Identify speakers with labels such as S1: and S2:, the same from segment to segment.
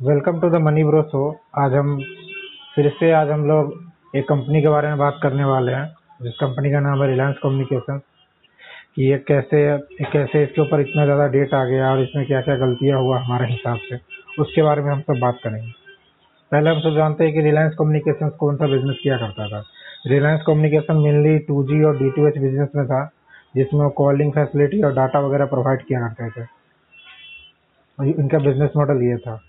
S1: Welcome to the money bro show आज हम फिर से आज हम लोग एक कंपनी के बारे में बात करने वाले हैं, जिस कंपनी का नाम है रिलायंस कम्युनिकेशन कि ये कैसे कैसे इसके ऊपर इतना ज़्यादा डेट आ गया और इसमें क्या क्या गलतियाँ हुआ हमारे हिसाब से, उसके बारे में हम सब बात करेंगे। पहले हम सब जानते हैं कि रिलायंस कम्युनिकेशन कौन सा बिज़नेस किया करता था। रिलायंस कम्युनिकेशन मेनली टू और DTH बिज़नेस में था, जिसमें वो कॉलिंग फैसिलिटी और डाटा वगैरह प्रोवाइड किया करते थे। इनका बिज़नेस मॉडल ये था।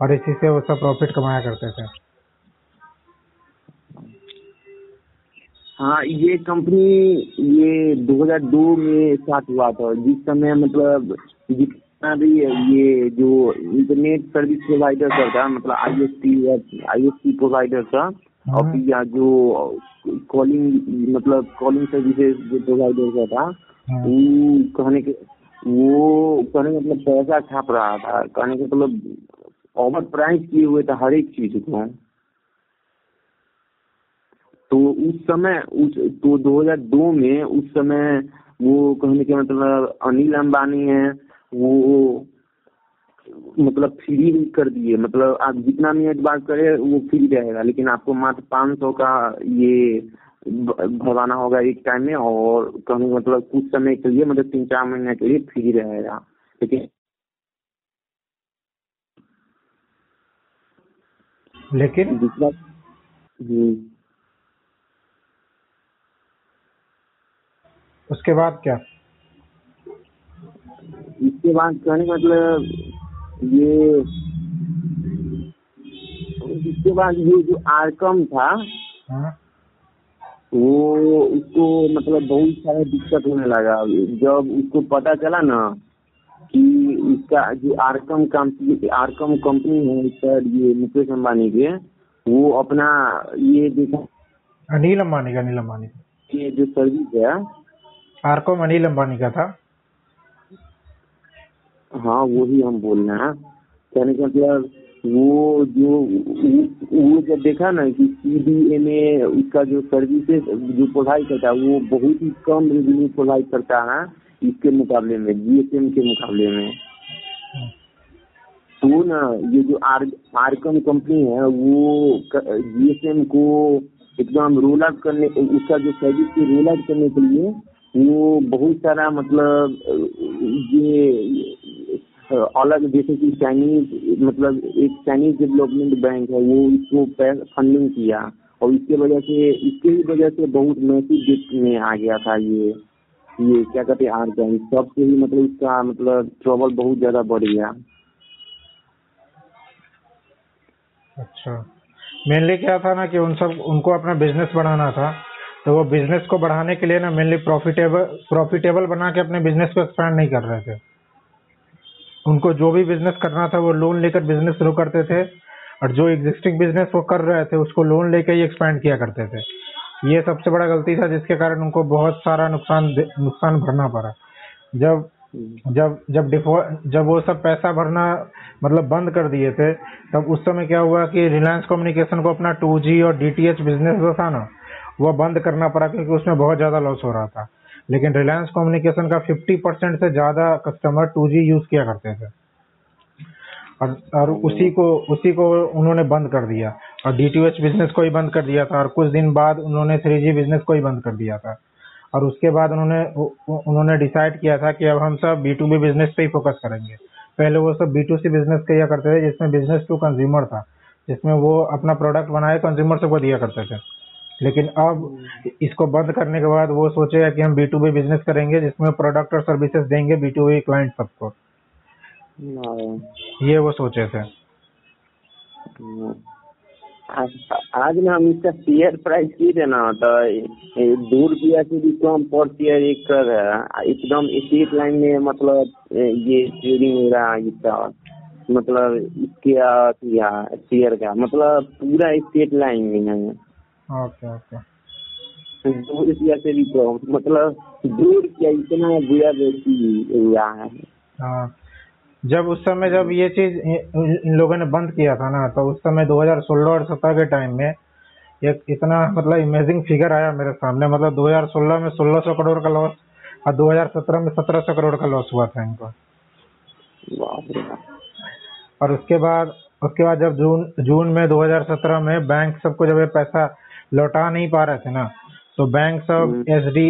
S1: और इसी से वो सब प्रॉफिट कमाया करते थे
S2: हाँ ये कंपनी ये 2002 में स्टार्ट हुआ था जिस समय मतलब जितना भी ये जो इंटरनेट सर्विस प्रोवाइडर सब था मतलब I S T I S T provider था और। या जो कॉलिंग मतलब कॉलिंग सर्विसेज़ जो प्रोवाइडर का था
S1: हाँ।
S2: वो कहने के वो कहने का मतलब पैसा छाप रहा था कहने का मतलब ओवर प्राइस किए हुए थे हर एक चीज़ को तो उस समय, उस तो 2002 में उस समय वो कहने के मतलब अनिल अंबानी है, वो मतलब फ्री कर दिए। मतलब आप जितना मिनट बात करें, वो फ्री रहेगा। लेकिन आपको मात्र पाँच सौ का ये भरवाना होगा एक टाइम में, और कहने मतलब कुछ समय के लिए मतलब तीन चार महीने के लिए फ्री रहेगा। लेकिन
S1: लेकिन
S2: दूसरा हम्म,
S1: उसके बाद क्या?
S2: इसके बाद कहने मतलब ये इसके बाद ये जो आरकम था
S1: हाँ।
S2: वो उसको मतलब बहुत सारा दिक्कत होने लगा। जब उसको पता चला ना कि इसका जो आरकम कंपनी आरकम कंपनी है सर ये मुकेश अम्बानी के वो अपना ये देखा
S1: अनिल अंबानी का अनिल अंबानी का।
S2: ये जो सर्विस है।
S1: आरकॉम अनिल अंबानी का था।
S2: हाँ वही हम बोल रहे हैं। कहने का मतलब वो जो वो वो जब देखा ना कि सी डी एम ए उसका जो सर्विसेज़ जो प्रोवाइड करता है वो बहुत ही कम रेवेन्यू प्रोवाइड करता है। इसके मुकाबले में जीएसएम के मुकाबले में। तो ना, ये जो आर आरकम कंपनी है, वो जीएसएम को एकदम रोल आउट करने, उसका जो सर्विस की रोल आउट करने के लिए वो बहुत सारा मतलब ये अलग, जैसे कि चाइनीज़ मतलब एक चाइनीज़ डेवलपमेंट बैंक है, वो इसको फंडिंग किया। और इसके वजह से, इसके ही वजह से बहुत मैसिव डेट में आ गया था ये। ये क्या कहते हैं बैंक सबसे ही मतलब इसका मतलब ट्रबल बहुत ज़्यादा बढ़ गया।
S1: अच्छा। मेनली क्या था ना कि उन सब, उनको अपना बिज़नेस बढ़ाना था। तो वो बिज़नेस को बढ़ाने के लिए ना मेनली प्रॉफिटेबल प्रॉफिटेबल बना के अपने बिज़नेस को एक्सपैंड नहीं कर रहे थे। उनको जो भी बिज़नेस करना था, वो लोन लेकर बिज़नेस शुरू करते थे। और जो एग्जिस्टिंग बिज़नेस वो कर रहे थे, उसको लोन लेकर ही एक्सपैंड किया करते थे। ये सबसे बड़ा गलती था जिसके कारण उनको बहुत सारा नुकसान नुकसान भरना पड़ा। जब जब जब डिफ़ॉल्ट जब वो सब पैसा भरना मतलब बंद कर दिए थे, तब उस समय क्या हुआ कि रिलायंस कम्युनिकेशन को अपना 2G और DTH बिज़नेस जो था ना, वो बंद करना पड़ा क्योंकि उसमें बहुत ज़्यादा लॉस हो रहा था। लेकिन रिलायंस कम्युनिकेशन का 50 परसेंट से ज़्यादा कस्टमर 2G यूज़ किया करते थे। और और उसी को उसी को उन्होंने बंद कर दिया। और DTH बिज़नेस को ही बंद कर दिया था। और कुछ दिन बाद उन्होंने 3G बिज़नेस को ही बंद कर दिया था। और उसके बाद उन्होंने उन्होंने डिसाइड किया था कि अब हम सब बी टू बी बिज़नेस पे ही फोकस करेंगे। पहले वो सब बी टू सी बिज़नेस किया करते थे, जिसमें बिज़नेस टू कंज्यूमर था। जिसमें वो अपना प्रोडक्ट बनाए कंज्यूमर सबको दिया करते थे। लेकिन अब इसको बंद करने के बाद वो सोचे कि हम बी टू बी बिज़नेस करेंगे, जिसमें प्रोडक्ट और सर्विसेज़ देंगे बी टू बी क्लाइंट सबको। ये वो सोचे थे।
S2: आज आज ना हम इसका शेयर प्राइस की थे। ना तो ये दो रुपया से भी कम पर शेयर एक कर है। एकदम स्ट्रेट लाइन में मतलब ये ट्रेडिंग हो रहा है इसका मतलब इसके या शेयर का मतलब पूरा स्ट्रेट लाइन में है।
S1: Okay okay.
S2: दो रुपया से भी कम मतलब दो रुपया इतना बुरा व्यक्ति हुआ है।
S1: हाँ। जब उस समय जब ये चीज़ इन लोगों ने बंद किया था ना तो उस समय 2016 और 17 के टाइम में एक इतना मतलब इमेजिंग फिगर आया मेरे सामने। मतलब 2016 में 1600 करोड़ का लॉस और 2017 में 1700 करोड़ का लॉस हुआ था इनको। और उसके बाद उसके बाद जब जून जून में 2017 में बैंक सबको जब ये पैसा लौटा नहीं पा रहे थे ना तो बैंक सब S D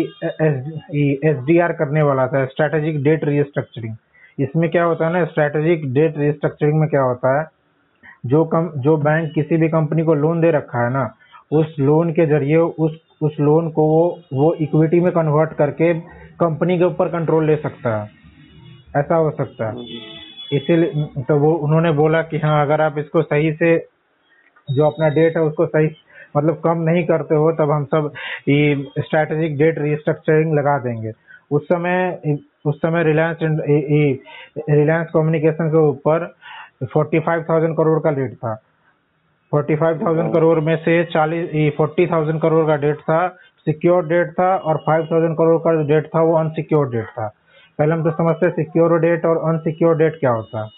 S1: S D R करने वाला था स्ट्रेटेजिक डेट रिस्ट्रक्चरिंग इसमें क्या होता है ना स्ट्रेटेजिक डेट रिस्ट्रक्चरिंग में क्या होता है? जो कम जो बैंक किसी भी कंपनी को लोन दे रखा है ना उस लोन के ज़रिए उस उस लोन को वो वो इक्विटी में कन्वर्ट करके कंपनी के ऊपर कंट्रोल ले सकता है। ऐसा हो सकता है। इसीलिए तो वो उन्होंने बोला कि हाँ अगर आप इसको सही से जो अपना डेट है उसको सही मतलब कम नहीं करते हो तब हम सब ये स्ट्रैटेजिक डेट रिस्ट्रक्चरिंग लगा देंगे। उस समय उस समय रिलायंस रिलायंस कम्युनिकेशन के ऊपर फोर्टी फाइव थाउज़ेंड करोड़ का डेट था। फोर्टी फाइव थाउज़ेंड करोड़ में से चालीस फोर्टी थाउज़ेंड करोड़ का डेट था सिक्योर डेट था और फाइव थाउज़ेंड करोड़ का जो डेट था वो अनसिक्योर डेट था। पहले हम तो समझते हैं सिक्योर डेट और अनसिक्योर डेट क्या होता है।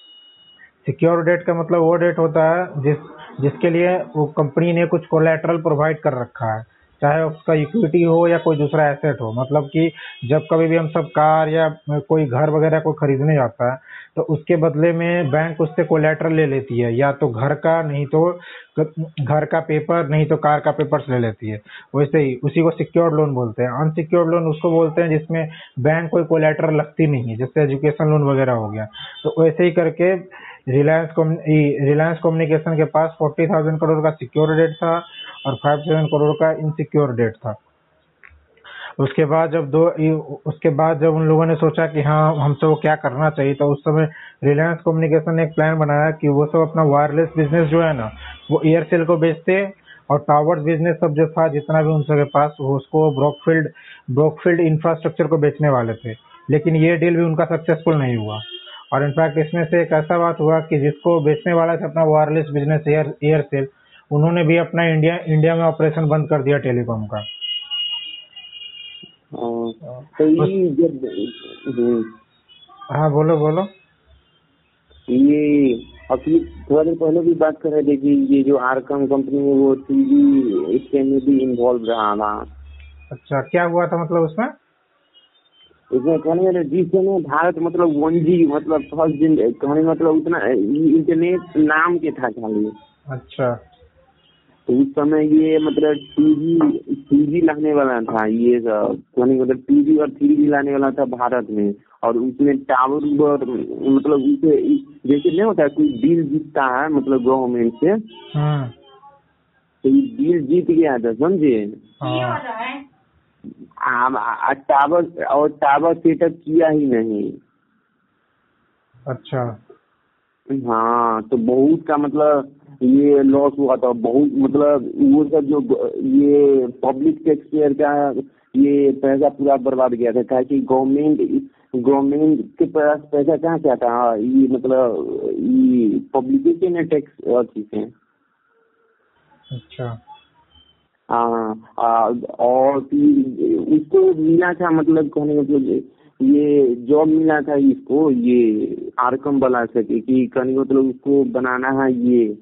S1: सिक्योर डेट का मतलब वो डेट होता है जिस जिसके लिए वो कंपनी ने कुछ कोलेट्रल प्रोवाइड कर रखा है। चाहे उसका इक्विटी हो या कोई दूसरा एसेट हो मतलब कि जब कभी भी हम सब कार या कोई घर वगैरह को खरीदने जाता है तो उसके बदले में बैंक उससे कोलेट्रल ले लेती है, या तो घर का नहीं तो घर का पेपर नहीं तो कार का पेपर्स ले लेती है। वैसे ही उसी को सिक्योर्ड लोन बोलते हैं। अनसिक्योर्ड लोन उसको बोलते हैं जिसमें बैंक कोई कोलेट्रल लगती नहीं है, जैसे एजुकेशन लोन वगैरह हो गया। तो वैसे ही करके रिलायंस रिलायंस कम्युनिकेशन के पास फोर्टी थाउज़ेंड करोड़ का सिक्योर डेट था। और फाइव थाउज़ेंड करोड़ का इनसिक्योर डेट था। उसके बाद जब दो, उसके बाद जब उन लोगों ने सोचा कि हाँ हमसे वो क्या करना चाहिए तो उस समय रिलायंस कम्युनिकेशन ने एक प्लान बनाया कि वो सब अपना वायरलेस बिज़नेस जो है ना, वो एयरसेल को बेचते और टावर बिज़नेस सब जो था, जितना भी उन सबके पास, वो उसको ब्रोकफील्ड ब्रोकफील्ड इंफ्रास्ट्रक्चर को बेचने वाले थे। लेकिन ये डील भी उनका सक्सेसफुल नहीं हुआ। और इनफैक्ट इसमें से एक ऐसा बात हुआ कि जिसको बेचने वाला था अपना वायरलेस बिज़नेस एयर एयरसेल उन्होंने भी अपना इंडिया इंडिया में ऑपरेशन बंद कर दिया टेलीकॉम का।
S2: हाँ, तो ये जब हम्म,
S1: हाँ बोलो बोलो।
S2: ये अभी थोड़ा देर पहले भी बात कर रहे थे कि ये जो आरकम कंपनी है वो टीवी इसके में भी इन्वॉल्व रहा था
S1: अच्छा क्या हुआ था मतलब उसमें?
S2: इसमें कहने वाले जिस समय भारत मतलब वन जी मतलब फ़र्स्ट दिन कहने मतलब उतना इंटरनेट नाम के था खाली।
S1: अच्छा।
S2: तो उस समय ये मतलब टीवी टीवी लाने वाला था ये सब कहने मतलब टीवी और थ्री जी लाने वाला था भारत में। और उसमें टावर उवर मतलब उसे जैसे नहीं होता है कोई डील जीतता है मतलब गवर्नमेंट से।
S1: हाँ।
S2: तो ये डील जीत गया था समझे?
S1: हाँ।
S2: टावर और टावर सेटअप किया ही नहीं।
S1: अच्छा।
S2: हाँ तो बहुत का मतलब ये लॉस हुआ था बहुत मतलब वो सब जो ये पब्लिक टैक्स पेयर का ये पैसा पूरा बर्बाद गया था कि गवर्नमेंट गवर्नमेंट के पास पैसा कहाँ से आता? है ये मतलब ये पब्लिक के ना टैक्स से
S1: अच्छा।
S2: हाँ आ, और फिर उसको मिला था मतलब कहने का मतलब ये जॉब मिला था इसको ये आरकम वाला से कि कि कहने का मतलब उसको बनाना है ये।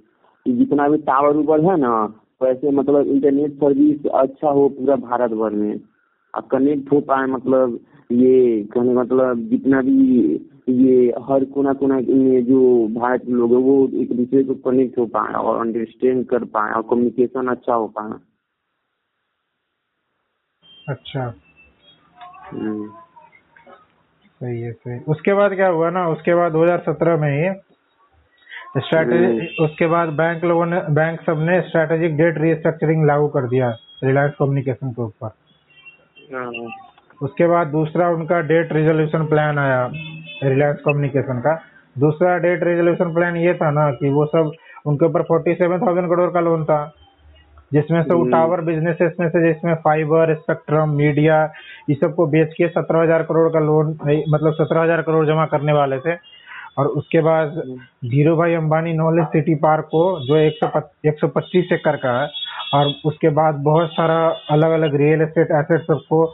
S2: कि जितना भी टावर उबर है ना वैसे मतलब इंटरनेट सर्विस अच्छा हो पूरा भारत भर में। और कनेक्ट हो पाए मतलब ये कहने मतलब जितना भी ये हर कोना कोना में जो भारत के लोग है वो एक दूसरे को कनेक्ट हो पाए और अंडरस्टैंड कर पाए और कम्युनिकेशन अच्छा हो पाए।
S1: अच्छा।
S2: हम्म।
S1: सही है सही। उसके बाद क्या हुआ ना उसके बाद 2017 में स्ट्रैटेजी उसके बाद बैंक लोगों ने बैंक सबने स्ट्रैटेजिक डेट रिस्ट्रक्चरिंग लागू कर दिया रिलायंस कम्युनिकेशन के ऊपर।
S2: हाँ,
S1: उसके बाद दूसरा उनका डेट रिजोल्यूशन प्लान आया रिलायंस कम्युनिकेशन का। दूसरा डेट रिजोल्यूशन प्लान ये था ना कि वो सब उनके ऊपर फोर्टी सेवन थाउज़ेंड करोड़ का लोन था जिसमें से वो टावर बिजनेसेस में से जिसमें फाइबर स्पेक्ट्रम मीडिया ये सबको बेच के सत्रह हज़ार करोड़ का लोन मतलब सत्रह हज़ार करोड़ जमा करने वाले थे। और उसके बाद धीरू भाई अंबानी नॉलेज सिटी पार्क को जो एक सौ एक सौ पच्चीस एकड़ का है और उसके बाद बहुत सारा अलग अलग रियल एस्टेट एसेट सबको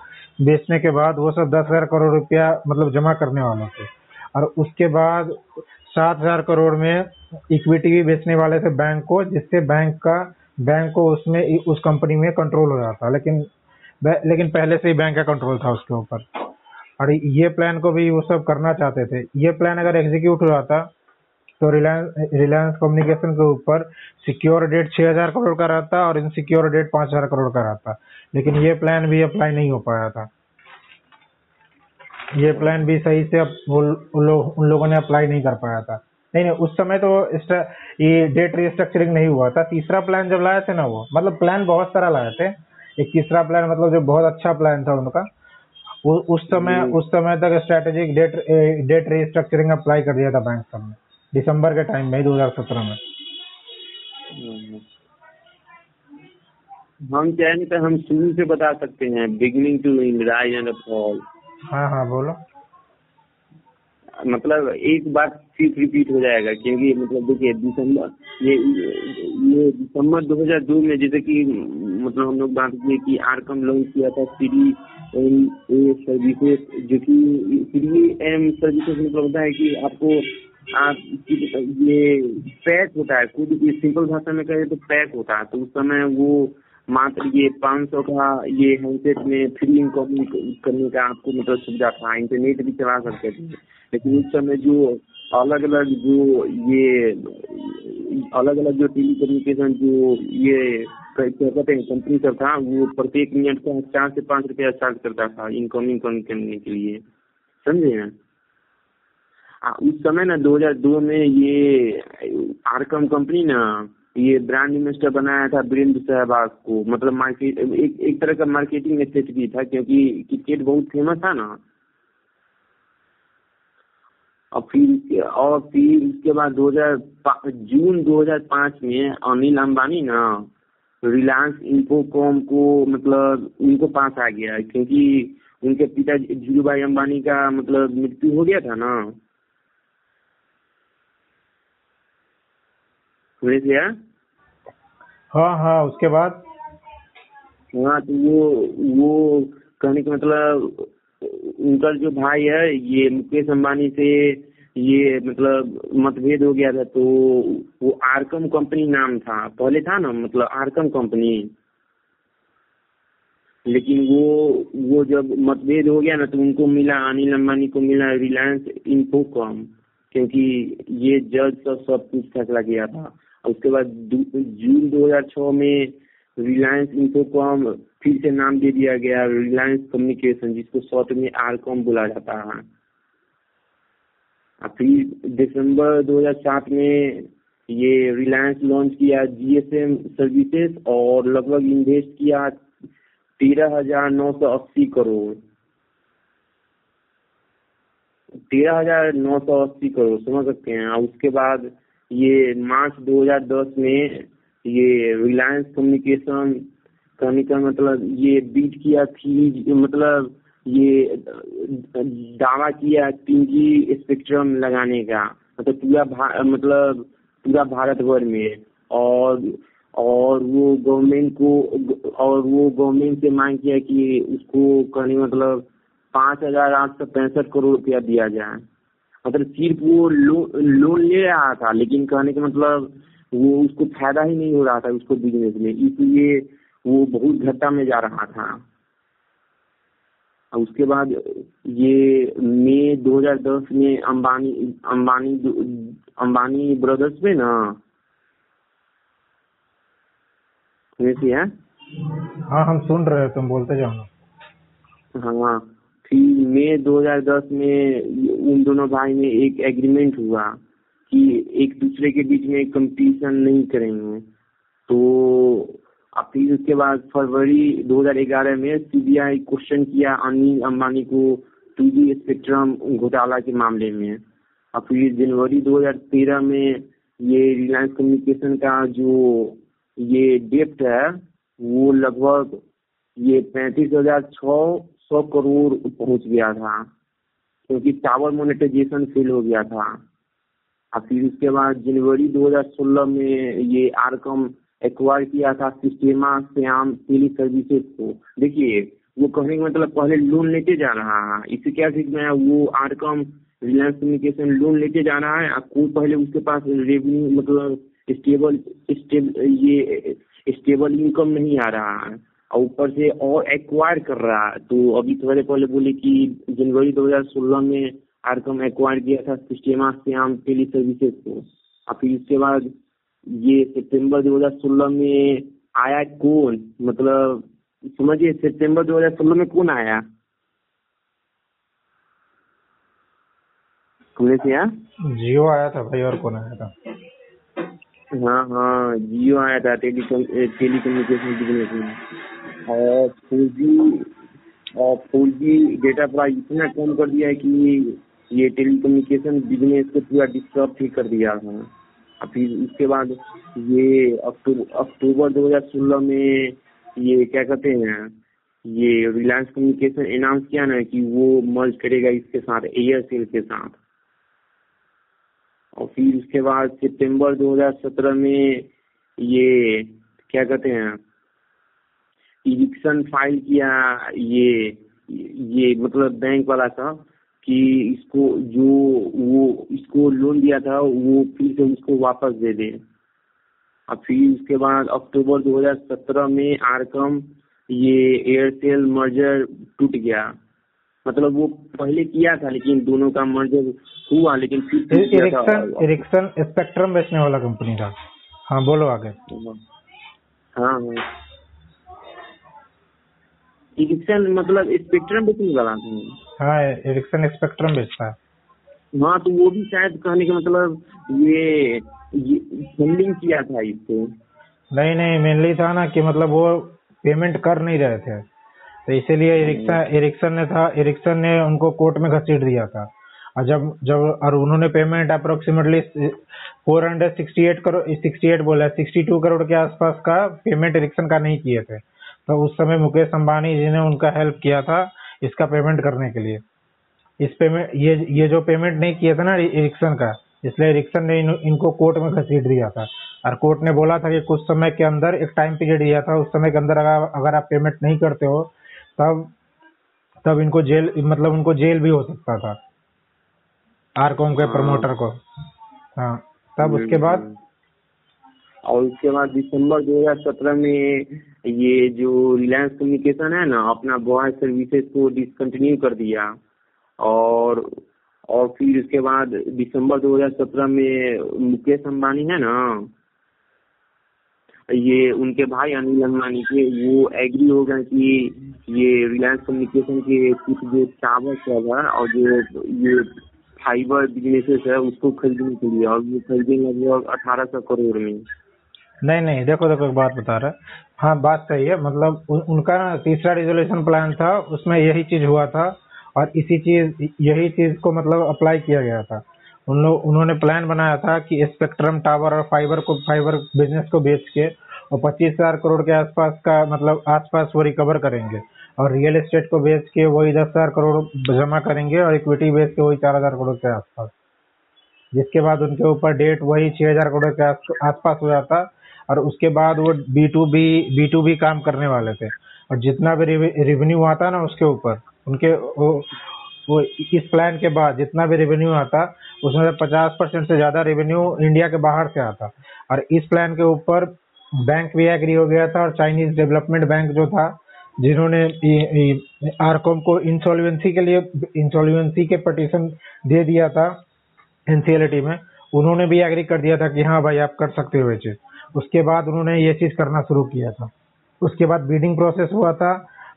S1: बेचने के बाद वो सब दस हज़ार करोड़ रुपया मतलब जमा करने वाले थे। और उसके बाद सात हज़ार करोड़ में इक्विटी भी बेचने वाले थे बैंक को जिससे बैंक का बैंक को उसमें उस कंपनी में कंट्रोल हो जाता लेकिन लेकिन पहले से ही बैंक का कंट्रोल था उसके ऊपर। और ये प्लान को भी वो सब करना चाहते थे। ये प्लान अगर एग्जीक्यूट हो जाता तो रिलायंस रिलायंस कम्युनिकेशन के ऊपर सिक्योर डेट छह हज़ार करोड़ का रहता और इनसिक्योर डेट पाँच हज़ार करोड़ का रहता। लेकिन ये प्लान भी अप्लाई नहीं हो पाया था। ये प्लान भी सही से उन उन लोगों ने अप्लाई नहीं कर पाया था। नहीं नहीं, उस समय तो ये डेट रिस्ट्रक्चरिंग नहीं हुआ था। तीसरा प्लान जब लाए थे ना वो मतलब प्लान बहुत सारा लाए थे। एक तीसरा प्लान मतलब जो बहुत अच्छा प्लान था उनका। उ, उस समय उस समय तक strategic debt debt restructuring apply कर दिया था बैंक सबने। दिसंबर के टाइम में दो हज़ार सत्रह में।
S2: हम चाहें तो हम शुरू से बता सकते हैं beginning to rise and fall
S1: हाँ हाँ बोलो।
S2: मतलब एक बात फिर रिपीट हो जाएगा, क्योंकि मतलब देखिए दिसंबर, ये ये दिसंबर 2002 में जैसे कि मतलब हम लोग बात किए कि आरकम लॉन्च किया था सीडी एम ए सर्विसेज़ जो कि सीडी एम सर्विसेज़ मतलब होता है कि आपको, आप ये पैक होता है, खुद सिंपल भाषा में कहे तो पैक होता है तो उस समय वो मात्र ये पाँच सौ का ये हैंडसेट में फ्री इनकमिंग करने का आपको मतलब सुविधा था इंटरनेट भी चला सकते थे। लेकिन उस समय जो अलग अलग जो ये अलग अलग जो टेली कम्युनिकेशन जो ये कहते हैं कंपनी सब था, वो प्रत्येक मिनट का चार से पाँच रुपया चार्ज करता था इनकमिंग करने के लिए। समझे ना? उस समय ना 2002 में ये आरकम कंपनी ना ये ब्रांड इन्वेस्टर बनाया था वीरेंद्र सहवाग को। मतलब मार्केट एक एक तरह का मार्केटिंग स्ट्रेटजी था, क्योंकि क्रिकेट बहुत फ़ेमस था ना। और फिर और फिर उसके बाद 2000 जून 2005 में अनिल अंबानी ना, रिलायंस इन्फोकॉम को मतलब उनको पास आ गया, क्योंकि उनके पिता जीरू भाई अंबानी का मतलब मृत्यु हो गया था ना। सुरेश भैया।
S1: हाँ हाँ उसके बाद?
S2: हाँ तो वो वो कहने का मतलब उनका जो भाई है, ये मुकेश अंबानी से ये मतलब मतभेद हो गया था तो वो आरकम कंपनी नाम था। पहले था ना मतलब आरकम कंपनी। लेकिन वो वो जब मतभेद हो गया ना तो उनको मिला, अनिल अंबानी को मिला रिलायंस इन्फोकॉम क्योंकि ये जज सब सब कुछ फैसला किया था। उसके बाद जून 2006 में रिलायंस इन्फोकॉम फिर से नाम दे दिया गया रिलायंस कम्युनिकेशन जिसको शॉर्ट में आरकॉम बोला जाता है। फिर दिसंबर 2007 में ये रिलायंस लॉन्च किया जीएसएम सर्विसेज़ और लगभग इन्वेस्ट किया तेरह हज़ार नौ सौ अस्सी करोड़। तेरह हज़ार नौ सौ अस्सी करोड़, समझ सकते हैं। उसके बाद ये मार्च 2010 में ये रिलायंस कम्युनिकेशन कहने का मतलब ये बीट किया थी मतलब ये, दावा किया तीन जी स्पेक्ट्रम लगाने का। मतलब पूरा मतलब पूरा भारत भर में। और और वो गवर्नमेंट को, और वो गवर्नमेंट से मांग किया कि उसको कहने मतलब पाँच हज़ार आठ सौ पैंसठ करोड़ रुपया दिया जाए। मतलब सिर्फ़ वो लोन ले रहा था लेकिन कहने का मतलब वो उसको फ़ायदा ही नहीं हो रहा था उसको बिज़नेस में इसलिए वो बहुत घाटा में जा रहा था। उसके बाद ये मई 2010 में अंबानी अंबानी अंबानी ब्रदर्स में ना है
S1: हाँ हम सुन रहे हैं तुम बोलते जाओ।
S2: हाँ। फिर मई 2010 में उन दोनों भाई में एक एग्रीमेंट हुआ कि एक दूसरे के बीच में कंपटीशन नहीं करेंगे। तो फिर उसके बाद फरवरी 2011 में सीबीआई क्वेश्चन किया, अनिल अंबानी को टू जी स्पेक्ट्रम घोटाला के मामले में। और फिर जनवरी 2013 में ये रिलायंस कम्युनिकेशन का जो ये डेप्ट है, वो लगभग ये पैंतीस हज़ार छः सौ करोड़ पहुँच गया था, क्योंकि टावर मोनेटाइजेशन फेल हो गया था। और फिर उसके बाद जनवरी 2016 में ये आरकम एक्वायर किया था सिस्टेमा श्याम टेली सर्विसेज़ को। देखिए, वो कहने का मतलब पहले लोन लेके जा रहा है। इससे क्या ठीक में वो आरकम रिलायंस कम्युनिकेशन लोन लेके जा रहा है। कोई पहले उसके पास रेवेन्यू मतलब स्टेबल स्टेबल ये स्टेबल इनकम नहीं आ रहा है। और ऊपर से और एक्वायर कर रहा है। तो अभी थोड़े पहले बोले कि जनवरी 2016 में आरकम एक्वायर किया था सिस्टेमा श्याम टेली सर्विसेज़ को। और फिर उसके बाद ये सितंबर 2016 में आया कौन? मतलब समझिए सितंबर 2016 में कौन आया? हमने से यहाँ
S1: जियो आया था भाई और कौन आया था?
S2: हाँ हाँ जियो आया था टेलीकॉम टेली कम्युनिकेशन बिज़नेस में। फोर जी और फोर जी डेटा प्राइस इतना कम कर दिया है कि ये टेली कम्युनिकेशन बिज़नेस को पूरा डिस्टर्ब ही कर दिया है। और फिर उसके बाद ये अक्टूबर अक्टूबर 2016 में ये क्या कहते हैं, ये रिलायंस कम्युनिकेशन अनाउंस किया ना कि वो मर्ज करेगा इसके साथ एयरसेल के साथ। और फिर उसके बाद सितंबर 2017 में ये क्या कहते हैं इविक्शन फ़ाइल किया ये ये मतलब बैंक वाला था कि इसको जो वो इसको लोन दिया था वो फिर से उसको वापस दे दे। और फिर उसके बाद अक्टूबर 2017 में आरकम ये एयरटेल मर्जर टूट गया। मतलब वो पहले किया था लेकिन दोनों का मर्जर हुआ लेकिन फिर
S1: इरिक्सन स्पेक्ट्रम बेचने वाला कंपनी था। हाँ बोलो आगे।
S2: हाँ हाँ। इरिक्सन मतलब स्पेक्ट्रम बेचने वाला
S1: हाँ इरिक्सन स्पेक्ट्रम बेचता है।
S2: हाँ तो वो भी शायद कहने का मतलब ये ये फंडिंग किया था इसको।
S1: नहीं नहीं मेनली था ना कि मतलब वो पेमेंट कर नहीं रहे थे। तो इसीलिए इरिक्सन इरिक्सन ने था इरिक्सन ने उनको कोर्ट में घसीट दिया था। और जब जब और उन्होंने payment approximately four hundred sixty eight crore sixty eight बोला सिक्सटी टू करोड़ के आसपास का पेमेंट इरिक्सन का नहीं किए थे। तो उस समय मुकेश अंबानी जी ने उनका हेल्प किया था इसका पेमेंट करने के लिए। इस पेमेंट ये ये जो पेमेंट नहीं किया था ना इरिक्सन का इसलिए इरिक्सन ने इन, इनको कोर्ट में घसीट दिया था। और कोर्ट ने बोला था कि कुछ समय के अंदर एक टाइम पीरियड दिया था उस समय के अंदर अगर अगर आप पेमेंट नहीं करते हो तब तब इनको जेल मतलब उनको जेल भी हो सकता था। आरकॉम के
S2: हाँ।
S1: प्रमोटर को। हाँ तब उसके बाद
S2: और उसके बाद दिसंबर 2017 में ये जो रिलायंस कम्युनिकेशन है ना, अपना वॉइस सर्विसेज़ को डिसकंटिन्यू कर दिया। और और फिर उसके बाद दिसंबर 2017 में मुकेश अंबानी है ना, ये उनके भाई अनिल अंबानी के, वो एग्री हो गए कि ये रिलायंस कम्युनिकेशन के कुछ जो टावर सर्वर और जो, ये फाइबर बिजनेसेस है, उसको खरीदने के लिए। और वो खरीदेंगे लगभग अठारह सौ करोड़ में।
S1: नहीं नहीं देखो देखो एक बात बता रहा है। हाँ बात सही है मतलब उन, उनका ना तीसरा रिजोल्यूशन प्लान था उसमें यही चीज़ हुआ था और इसी चीज़ यही चीज़ को मतलब अप्लाई किया गया था। उन लोग उन्होंने प्लान बनाया था कि स्पेक्ट्रम टावर और फाइबर को फाइबर बिज़नेस को बेच के और पच्चीस हज़ार करोड़ के आसपास का मतलब आसपास वो रिकवर करेंगे। और रियल एस्टेट को बेच के वही दस हज़ार करोड़ जमा करेंगे और इक्विटी बेच के वही चार हज़ार करोड़ के आसपास। जिसके बाद उनके ऊपर डेट वही छह हज़ार करोड़ के आसपास हो जाता और उसके बाद वो B to B B to B काम करने वाले थे। और जितना भी रेवेन्यू आता ना उसके ऊपर, उनके वो वो इस प्लान के बाद जितना भी रेवेन्यू आता, उसमें से पचास परसेंट से ज़्यादा रेवेन्यू इंडिया के बाहर से आता। और इस प्लान के ऊपर बैंक भी एग्री हो गया था और चाइनीज़ डेवलपमेंट बैंक जो था, जिन्होंने आरकॉम को इंसॉल्वेंसी के लिए इंसॉल्वेंसी के पटिशन दे दिया था एनसीएलटी में, उन्होंने भी एग्री कर दिया था कि हाँ भाई आप कर सकते हो ये चीज़। उसके बाद उन्होंने ये चीज़ करना शुरू किया था। उसके बाद ब्रीडिंग प्रोसेस हुआ था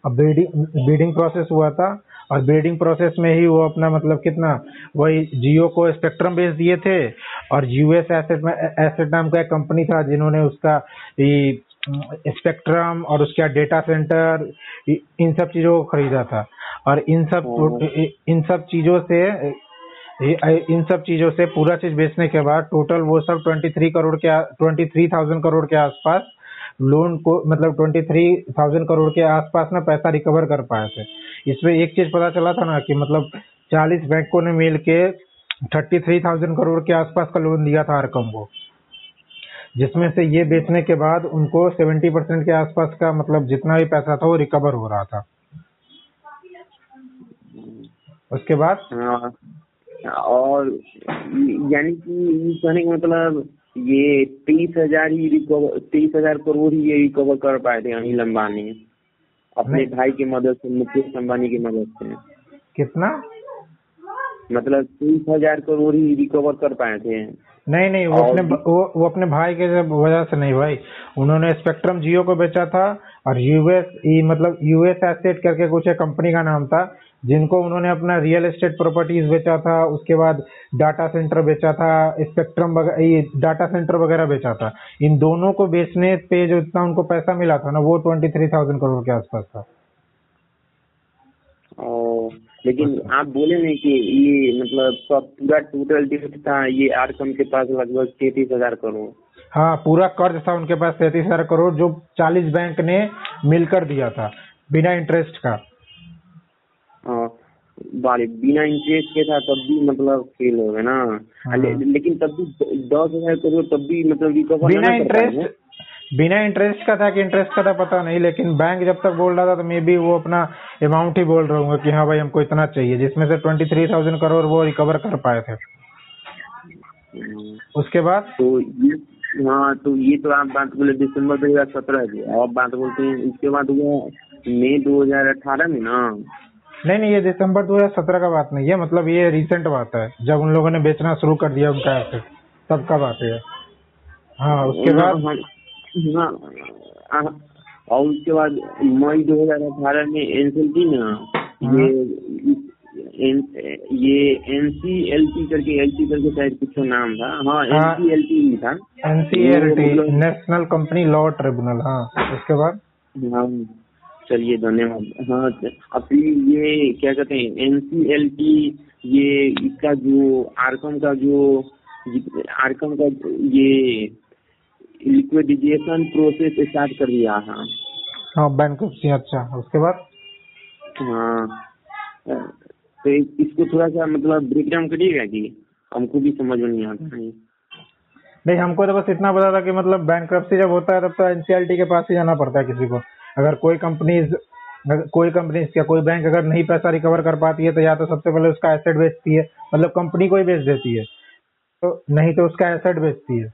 S1: अब बीडिंग बीडिंग प्रोसेस हुआ था और बीडिंग प्रोसेस में ही वो अपना मतलब कितना वही जियो को स्पेक्ट्रम बेच दिए थे और यूएस एसेट में एसेट नाम का एक कंपनी था जिन्होंने उसका स्पेक्ट्रम और उसका डेटा सेंटर इन सब चीज़ों को खरीदा था। और इन सब इन सब चीज़ों से इन सब चीज़ों से पूरा चीज़ बेचने के बाद टोटल वो सब 23 करोड़ के ट्वेंटी थ्री थाउज़ेंड करोड़ के आसपास लोन को मतलब 23,000 करोड़ के आसपास ना पैसा रिकवर कर पाए थे। इसमें एक चीज़ पता चला था ना कि मतलब 40 बैंकों ने मिल के 33,000 करोड़ के आसपास का लोन दिया था आरकम को। जिसमें से ये बेचने के बाद उनको 70 परसेंट के आसपास का मतलब जितना भी पैसा था वो रिकवर हो रहा था। उसके बाद
S2: हाँ। और यानी कि कहने का मतलब ये तेईस हज़ार ही रिकवर तेईस हज़ार करोड़ ही ये रिकवर कर पाए थे अनिल अंबानी। अपने भाई की मदद से मुकेश अंबानी की मदद से।
S1: कितना?
S2: मतलब तेईस हज़ार करोड़ ही रिकवर कर पाए थे।
S1: नहीं नहीं वो अपने वो वो अपने भाई के वजह से नहीं भाई। उन्होंने स्पेक्ट्रम जियो को बेचा था और यूएस मतलब यूएस एसेट करके कुछ कंपनी का नाम था। जिनको उन्होंने अपना रियल एस्टेट प्रॉपर्टीज़ बेचा था उसके बाद डाटा सेंटर बेचा था स्पेक्ट्रम ये डाटा सेंटर वगैरह बेचा था। इन दोनों को बेचने पे जो इतना उनको पैसा मिला था ना वो ट्वेंटी थ्री थाउज़ेंड करोड़ के आसपास था।
S2: और लेकिन आप बोले नहीं कि ये मतलब पूरा टोटल डेट था ये आरकम के पास लगभग तैतीस हज़ार करोड़।
S1: हाँ पूरा कर्ज था उनके पास तैतीस हज़ार करोड़ जो चालीस बैंक ने मिलकर दिया था बिना इंटरेस्ट का।
S2: हाँ, बारे बिना इंटरेस्ट के था तब भी मतलब फेल हो गए ना।
S1: हाँ।
S2: ले, लेकिन तब भी दस हज़ार करोड़ तब भी मतलब रिकवर
S1: बिना इंटरेस्ट बिना इंटरेस्ट का था कि इंटरेस्ट का था पता नहीं लेकिन बैंक जब तक बोल रहा था तो मे बी वो अपना अमाउंट ही बोल रहा हूँ कि हाँ भाई हमको इतना चाहिए जिसमें से ट्वेंटी थ्री थाउज़ेंड करोड़ वो रिकवर कर पाए थे। उसके बाद?
S2: तो ये हाँ तो ये तो आप बात बोले दिसंबर दो हज़ार सत्रह की और बात बोलते हैं उसके बाद वो मई दो हज़ार अठारह में ना।
S1: नहीं नहीं ये दिसंबर 2017 का बात नहीं है। मतलब ये रिसेंट बात है। जब उन लोगों ने बेचना शुरू कर दिया उनका एसेट तब का बात है। हाँ उसके बाद?
S2: हाँ, हाँ, हाँ, और उसके बाद मई 2018 में एनसीएलटी ना
S1: हाँ।
S2: ये एन, ये एनसीएलटी करके एल एलटी करके शायद कुछ नाम था। हाँ। एनसीएलटी ही था।
S1: NCLT national company law tribunal हाँ। उसके बाद?
S2: हाँ। चलिए धन्यवाद। हाँ फिर ये क्या कहते हैं एनसीएलटी ये इसका जो आरकम का जो आरकम का ये लिक्विडिजेशन प्रोसेस स्टार्ट कर दिया है।
S1: हाँ बैंक अच्छा। उसके बाद?
S2: हाँ। तो इसको थोड़ा सा मतलब ब्रेकडाउन करिएगा कि हमको भी समझ में नहीं आता है।
S1: नहीं हमको तो बस इतना पता था कि मतलब बैंक जब होता है तब तो एनसीएलटी के पास ही जाना पड़ता है किसी को। अगर कोई कंपनी कोई कंपनी या कोई बैंक अगर नहीं पैसा रिकवर कर पाती है तो या तो सबसे पहले उसका एसेट बेचती है मतलब कंपनी को ही बेच देती है। तो नहीं तो उसका एसेट बेचती है।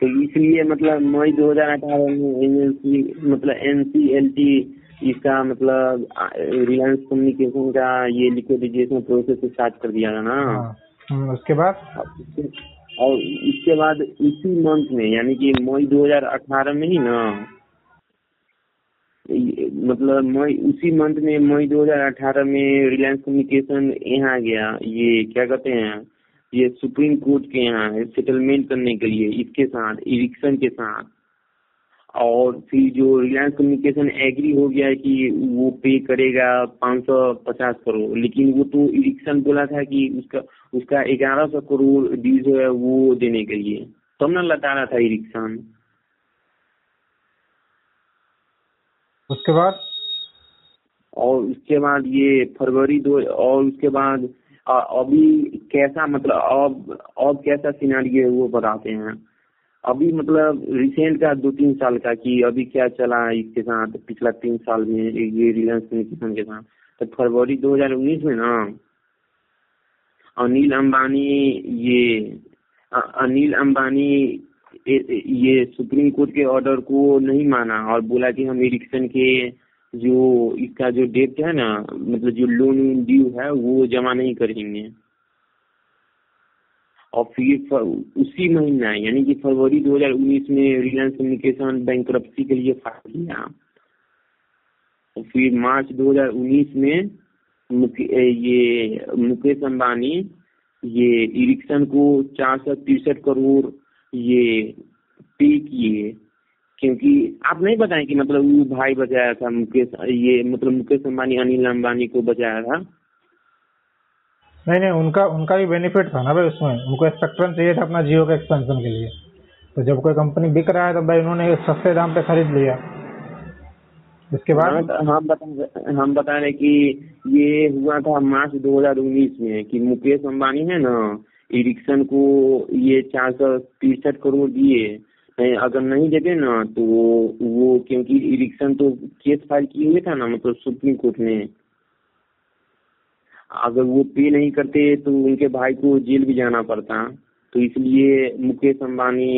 S2: तो इसलिए मतलब मई 2018 में एनएलसी मतलब एनसीएलटी इसका मतलब रिलायंस कम्युनिकेशन का ये लिक्विडिजेशन प्रोसेस स्टार्ट कर दिया था ना।
S1: हाँ। हम्म, उसके बाद?
S2: और इसके बाद इसी मंथ में, यानी कि मई 2018 में ही ना मतलब मई, उसी मंथ में मई 2018 में रिलायंस कम्युनिकेशन यहाँ गया, ये क्या कहते हैं, ये सुप्रीम कोर्ट के यहाँ सेटलमेंट करने के लिए, इसके साथ इरिक्सन के साथ। और फिर जो रिलायंस कम्युनिकेशन एग्री हो गया है कि वो पे करेगा 550 करोड़ लेकिन वो तो इरिक्सन बोला था कि उसका उसका 1100 करोड़ डी जो है वो देने के लिए। तब ना लता रहा था इरिक्सन।
S1: उसके बाद?
S2: और उसके बाद ये फरवरी दो और उसके बाद अभी कैसा मतलब अब अब कैसा सिनारी है वो बताते हैं। अभी मतलब रिसेंट का दो तीन साल का कि अभी क्या चला इसके साथ, पिछला तीन साल में ये रिलायंस कम्युनिकेशन के साथ। तो फरवरी 2019 में ना, अनिल अंबानी ये अनिल अंबानी ये सुप्रीम कोर्ट के ऑर्डर को नहीं माना और बोला कि हम इरिक्सन के जो, इसका जो डेट है ना मतलब जो लोन ड्यू है, वो जमा नहीं करेंगे। और फिर उसी महीना, यानी कि फरवरी 2019 में रिलायंस कम्युनिकेशन बैंक के लिए फ़ाइल किया। और फिर मार्च 2019 में ये मुकेश अंबानी, ये इरिक्सन को चार सौ तिरसठ करोड़ ये पे किए। क्योंकि आप नहीं बताएँ कि मतलब वो भाई बचाया था मुकेश, ये मतलब मुकेश अंबानी, अनिल अंबानी को बचाया था।
S1: नहीं नहीं उनका उनका भी बेनिफिट था ना भाई उसमें। उनको स्पेक्ट्रम चाहिए था अपना जियो के एक्सपेंशन के लिए। तो जब कोई कंपनी बिक रहा है तो भाई उन्होंने सस्ते दाम पे खरीद लिया। इसके
S2: हाँ,
S1: बाद
S2: तो हम बता हम बता रहे कि ये हुआ था मार्च 2019 में कि मुकेश अंबानी है ना इरिक्सन को ये चार सौ तिरसठ करोड़ दिए। अगर नहीं देते ना तो वो, क्योंकि इरिक्सन तो केस फ़ाइल किए हुए था ना मतलब सुप्रीम कोर्ट में अगर वो पे नहीं करते तो उनके भाई को जेल भी जाना पड़ता। तो इसलिए मुकेश अम्बानी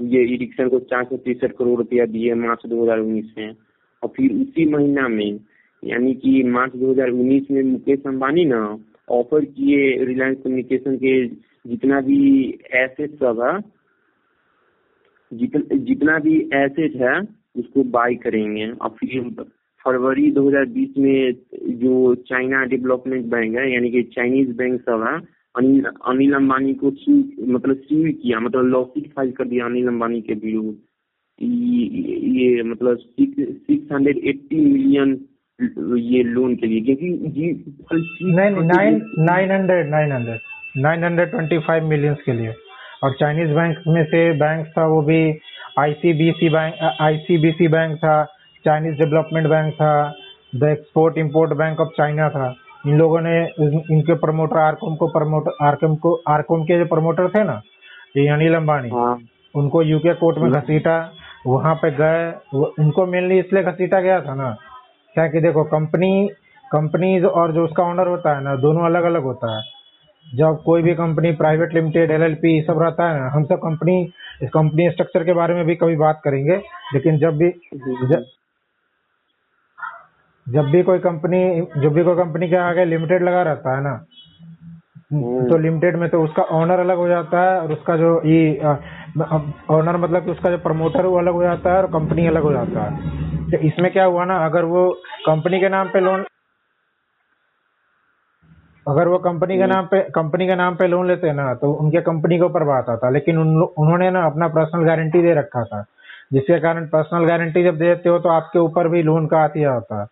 S2: ये इरिक्सन को चार सौ तिरसठ करोड़ रुपया दिए मार्च 2019 में। और फिर उसी महीना में, यानी कि मार्च 2019 में मुकेश अम्बानी ना ऑफ़र किए रिलायंस कम्युनिकेशन के जितना भी एसेट सब है जितना भी एसेट है, उसको बाय करेंगे। और फिर फरवरी 2020 में जो चाइना डेवलपमेंट बैंक है यानी कि चाइनीज़ बैंक सब है अनिल अनिल अंबानी को सू मतलब सू किया मतलब लॉसिट फ़ाइल कर दिया अनिल अंबानी के विरुद्ध। ये मतलब सिक्स हंड्रेड एट्टी मिलियन ये लोन के लिए क्योंकि
S1: nine hundred nine hundred nine hundred twenty five millions के लिए। और चाइनीज़ बैंक में से बैंक था वो भी आईसीबीसी बैंक आईसीबीसी बैंक था चाइनीज़ डेवलपमेंट बैंक था the export import bank of China था। इन लोगों ने इनके प्रमोटर आरकोम को प्रमोटर आरकोम को आरकोम के जो प्रमोटर थे ना ये अनिल अंबानी
S2: हाँ।
S1: उनको यूके कोर्ट में घसीटा वहाँ पे गए उनको मेनली इसलिए घसीटा गया था ना क्या कि देखो कंपनी कंपनीज़ और जो उसका ओनर होता है ना दोनों अलग अलग होता है। जब कोई भी company private limited L L P सब रहता है ना हम सब कंपनी इस कंपनी स्ट्रक्चर के बारे में भी कभी बात करेंगे लेकिन जब भी जब, जब भी कोई कंपनी जब भी कोई कंपनी के आगे लिमिटेड लगा रहता है ना
S2: हम्म।
S1: तो लिमिटेड में तो उसका ओनर अलग हो जाता है और उसका जो ये ओनर मतलब कि उसका जो प्रमोटर वो अलग हो जाता है और कंपनी अलग हो जाता है। तो इसमें क्या हुआ ना अगर वो कंपनी के नाम पे लोन अगर वो कंपनी के नाम पे कंपनी के नाम पे लोन लेते ना तो उनके कंपनी के ऊपर बात आता। लेकिन उन, उन्होंने ना अपना पर्सनल गारंटी दे रखा था। जिसके कारण पर्सनल गारंटी जब देते हो तो आपके ऊपर भी लोन का आतिया होता। है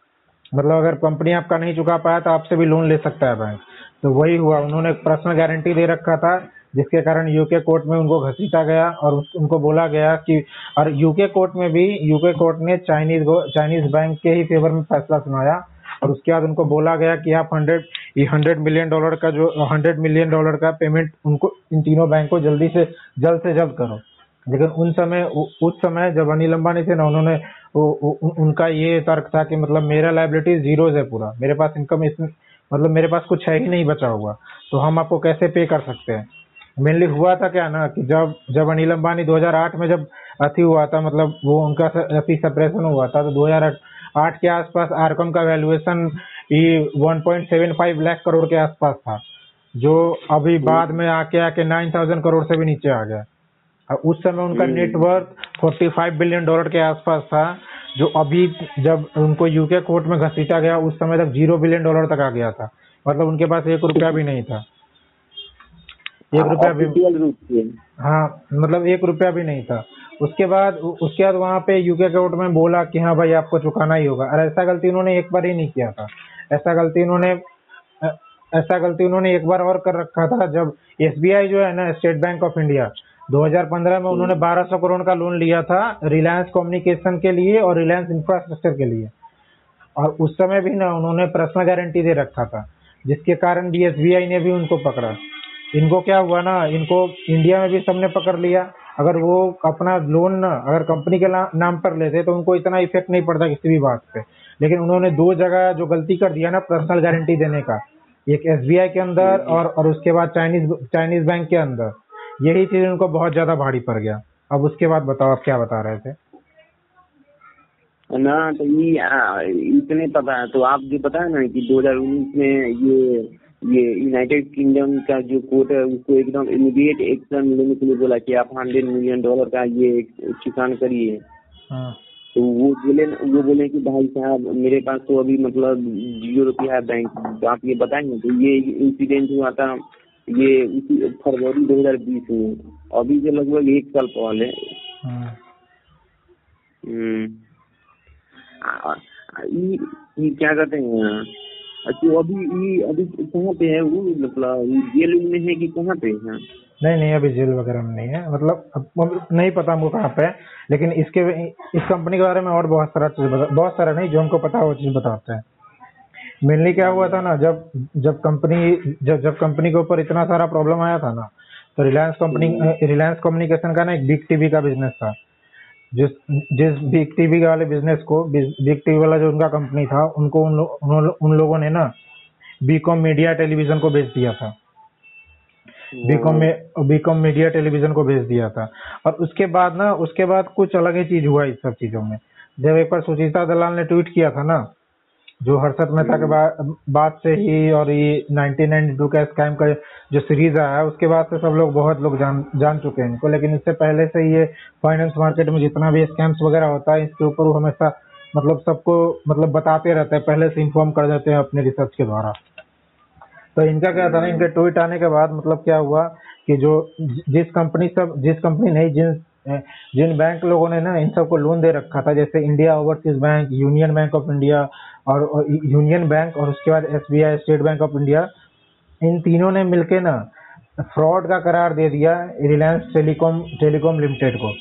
S1: मतलब अगर कंपनी आपका नहीं चुका पाया तो आपसे भी लोन ले सकता है बैंक तो वही हुआ, उन्होंने एक पर्सनल गारंटी दे रखा था, जिसके कारण यूके कोर्ट में उनको घसीटा गया और उनको बोला गया कि, और यूके कोर्ट में भी यूके कोर्ट ने चाइनीज़ चाइनीज़ बैंक के ही फेवर में फैसला सुनाया और उसके बाद उनको बोला गया कि आप हंड्रेड हंड्रेड मिलियन डॉलर का जो हंड्रेड मिलियन डॉलर का पेमेंट उनको, इन तीनों बैंक को जल्दी से, जल्द से जल्द करो। लेकिन उन समय उस समय जब अनिल अंबानी थे ना उन्होंने उ, उ, उनका ये तर्क था कि मतलब मेरा लाइबिलिटी जीरोज है पूरा। मेरे पास इनकम इस मतलब मेरे पास कुछ है ही नहीं बचा हुआ। तो हम आपको कैसे पे कर सकते हैं? मेनली हुआ था क्या ना कि जब जब अनिल अंबानी 2008 में जब अति हुआ था मतलब वो उनका अति सेपरेशन हुआ था तो 2008 के आसपास आरकम का वैल्यूएशन ये 1.75 लाख करोड़ के आसपास था जो अभी बाद में आके आके 9000 करोड़ से भी नीचे आ गया। उस समय उनका नेटवर्थ 45 बिलियन डॉलर के आसपास था जो अभी जब उनको यूके कोर्ट में घसीटा गया उस समय तक ज़ीरो बिलियन डॉलर तक आ गया था। मतलब उनके पास एक रुपया भी नहीं था। एक रुपया भी हाँ मतलब एक रुपया भी नहीं था। उसके बाद उसके बाद वहाँ पे यूके कोर्ट में बोला कि हाँ भाई आपको चुकाना ही होगा। और ऐसा गलती उन्होंने एक बार ही नहीं किया था। ऐसा गलती उन्होंने ऐसा गलती उन्होंने एक बार और कर रखा था जब एसबीआई जो है ना स्टेट बैंक ऑफ़ इंडिया 2015 में उन्होंने 1200 करोड़ का लोन लिया था रिलायंस कम्युनिकेशन के लिए और रिलायंस इंफ्रास्ट्रक्चर के लिए। और उस समय भी ना उन्होंने पर्सनल गारंटी दे रखा था जिसके कारण भी एस ने भी उनको पकड़ा। इनको क्या हुआ ना इनको इंडिया में भी सबने पकड़ लिया। अगर वो अपना लोन ना अगर कंपनी के नाम पर लेते तो उनको इतना इफ़ेक्ट नहीं पड़ता किसी भी बात पे। लेकिन उन्होंने दो जगह जो गलती कर दिया ना पर्सनल गारंटी देने का एक एसबीआई के अंदर और और उसके बाद चाइनीज़ चाइनीज़ बैंक के अंदर। यही चीज़ उनको बहुत ज़्यादा भारी पड़ गया। अब उसके बाद बताओ आप क्या बता रहे थे?
S2: ना तो ये इतने पता है तो आप जो पता है ना कि 2019 में ये ये यूनाइटेड किंगडम का जो कोर्ट है उसको एकदम इमीडिएट एक्शन लेने के लिए बोला कि आप हंड्रेड मिलियन डॉलर का ये चुकान करिए।
S1: हाँ।
S2: तो वो बोले वो बोले कि भाई साहब मेरे पास तो अभी मतलब ज़ीरो रुपया है बैंक तो आप ये बताएँगे? तो ये इंसिडेंट हुआ था ये इसी फरवरी 2020 में। अभी से लगभग एक साल पहले।
S1: हाँ।
S2: हम्म। ये क्या कहते हैं तो अभी ये अभी कहाँ पे है वो? मतलब जेल में है कि कहाँ पे है?
S1: नहीं नहीं अभी जेल वगैरह में नहीं है। मतलब नहीं पता हमको कहाँ पे है लेकिन इसके इस कंपनी के बारे में और बहुत सारा चीज़ बहुत सारा नहीं जो हमको पता है वो चीज़ बताते हैं। मेनली क्या हुआ था ना जब जब कंपनी जब जब कंपनी के ऊपर इतना सारा प्रॉब्लम आया था ना तो रिलायंस कंपनी रिलायंस कम्युनिकेशन का ना एक बिग टीवी का बिज़नेस था। जिस जिस बिग टीवी वाले बिज़नेस को बिग टीवी वाला जो उनका कंपनी था उनको उन, उन, उन लोगों ने ना बीकॉम मीडिया टेलीविज़न को बेच दिया था। बीकॉम में बीकॉम मीडिया टेलीविज़न को भेज दिया था। और उसके बाद ना उसके बाद कुछ अलग ही चीज़ हुआ इस सब चीज़ों में। जब एक बार सुचिता दलाल ने ट्वीट किया था ना जो हर्षद मेहता के बा, बाद से ही और ये 1992 का स्कैम का जो सीरीज़ आया है उसके बाद से सब लोग बहुत लोग जान जान चुके हैं इनको। लेकिन इससे पहले से ये फाइनेंस मार्केट में जितना भी स्कैम्स वगैरह होता है इसके ऊपर वो हमेशा मतलब सबको मतलब बताते रहते हैं पहले से इन्फॉर्म कर देते हैं अपने रिसर्च के द्वारा। तो इनका क्या था ना इनके ट्वीट आने के बाद मतलब क्या हुआ कि जो जिस कंपनी सब जिस कंपनी नहीं जिन जिन बैंक लोगों ने ना इन सबको लोन दे रखा था जैसे India overseas bank union bank of India और यूनियन बैंक और उसके बाद SBI state bank of India इन तीनों ने मिलके ना फ्रॉड का करार दे दिया रिलायंस टेलीकॉम टेलीकॉम लिमिटेड को।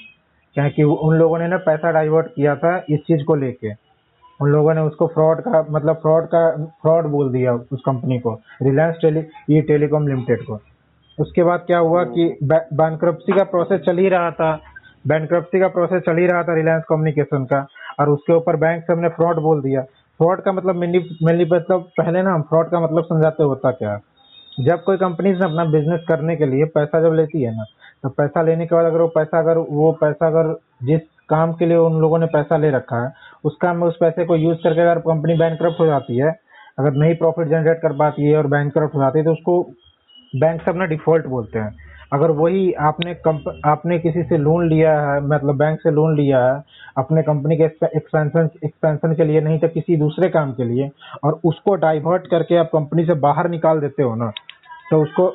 S1: क्या कि उन लोगों ने ना पैसा डाइवर्ट किया था इस चीज़ को लेके। उन लोगों ने उसको फ्रॉड का मतलब फ्रॉड का फ्रॉड बोल दिया उस कंपनी को रिलायंस टेली ये टेलीकॉम लिमिटेड को। उसके बाद क्या हुआ कि बैंक्रप्सी का प्रोसेस चल ही रहा था। बैंक्रप्सी का प्रोसेस चल ही रहा था रिलायंस कम्युनिकेशन का। और उसके ऊपर बैंक सबने फ्रॉड बोल दिया। फ्रॉड का मतलब मेनली मतलब पहले ना हम फ्रॉड का मतलब समझाते होता क्या जब कोई कंपनी से अपना बिज़नेस करने के लिए पैसा जब लेती है ना तो पैसा लेने के बाद अगर वो पैसा, अगर वो पैसा, अगर जिस काम के लिए उन लोगों ने पैसा ले रखा है, उस काम में उस पैसे को यूज़ करके अगर कंपनी बैंक हो जाती है, अगर नहीं प्रॉफिट जनरेट कर पाती है और बैंक हो जाती है तो उसको बैंक से अपना डिफ़ॉल्ट बोलते हैं। अगर वही आपने आपने किसी से लोन लिया है मतलब बैंक से लोन लिया है, अपने कंपनी के एक्सपेंशन एक्सपेंशन के लिए नहीं तो किसी दूसरे काम के लिए, और उसको डाइवर्ट करके आप कंपनी से बाहर निकाल देते हो ना तो उसको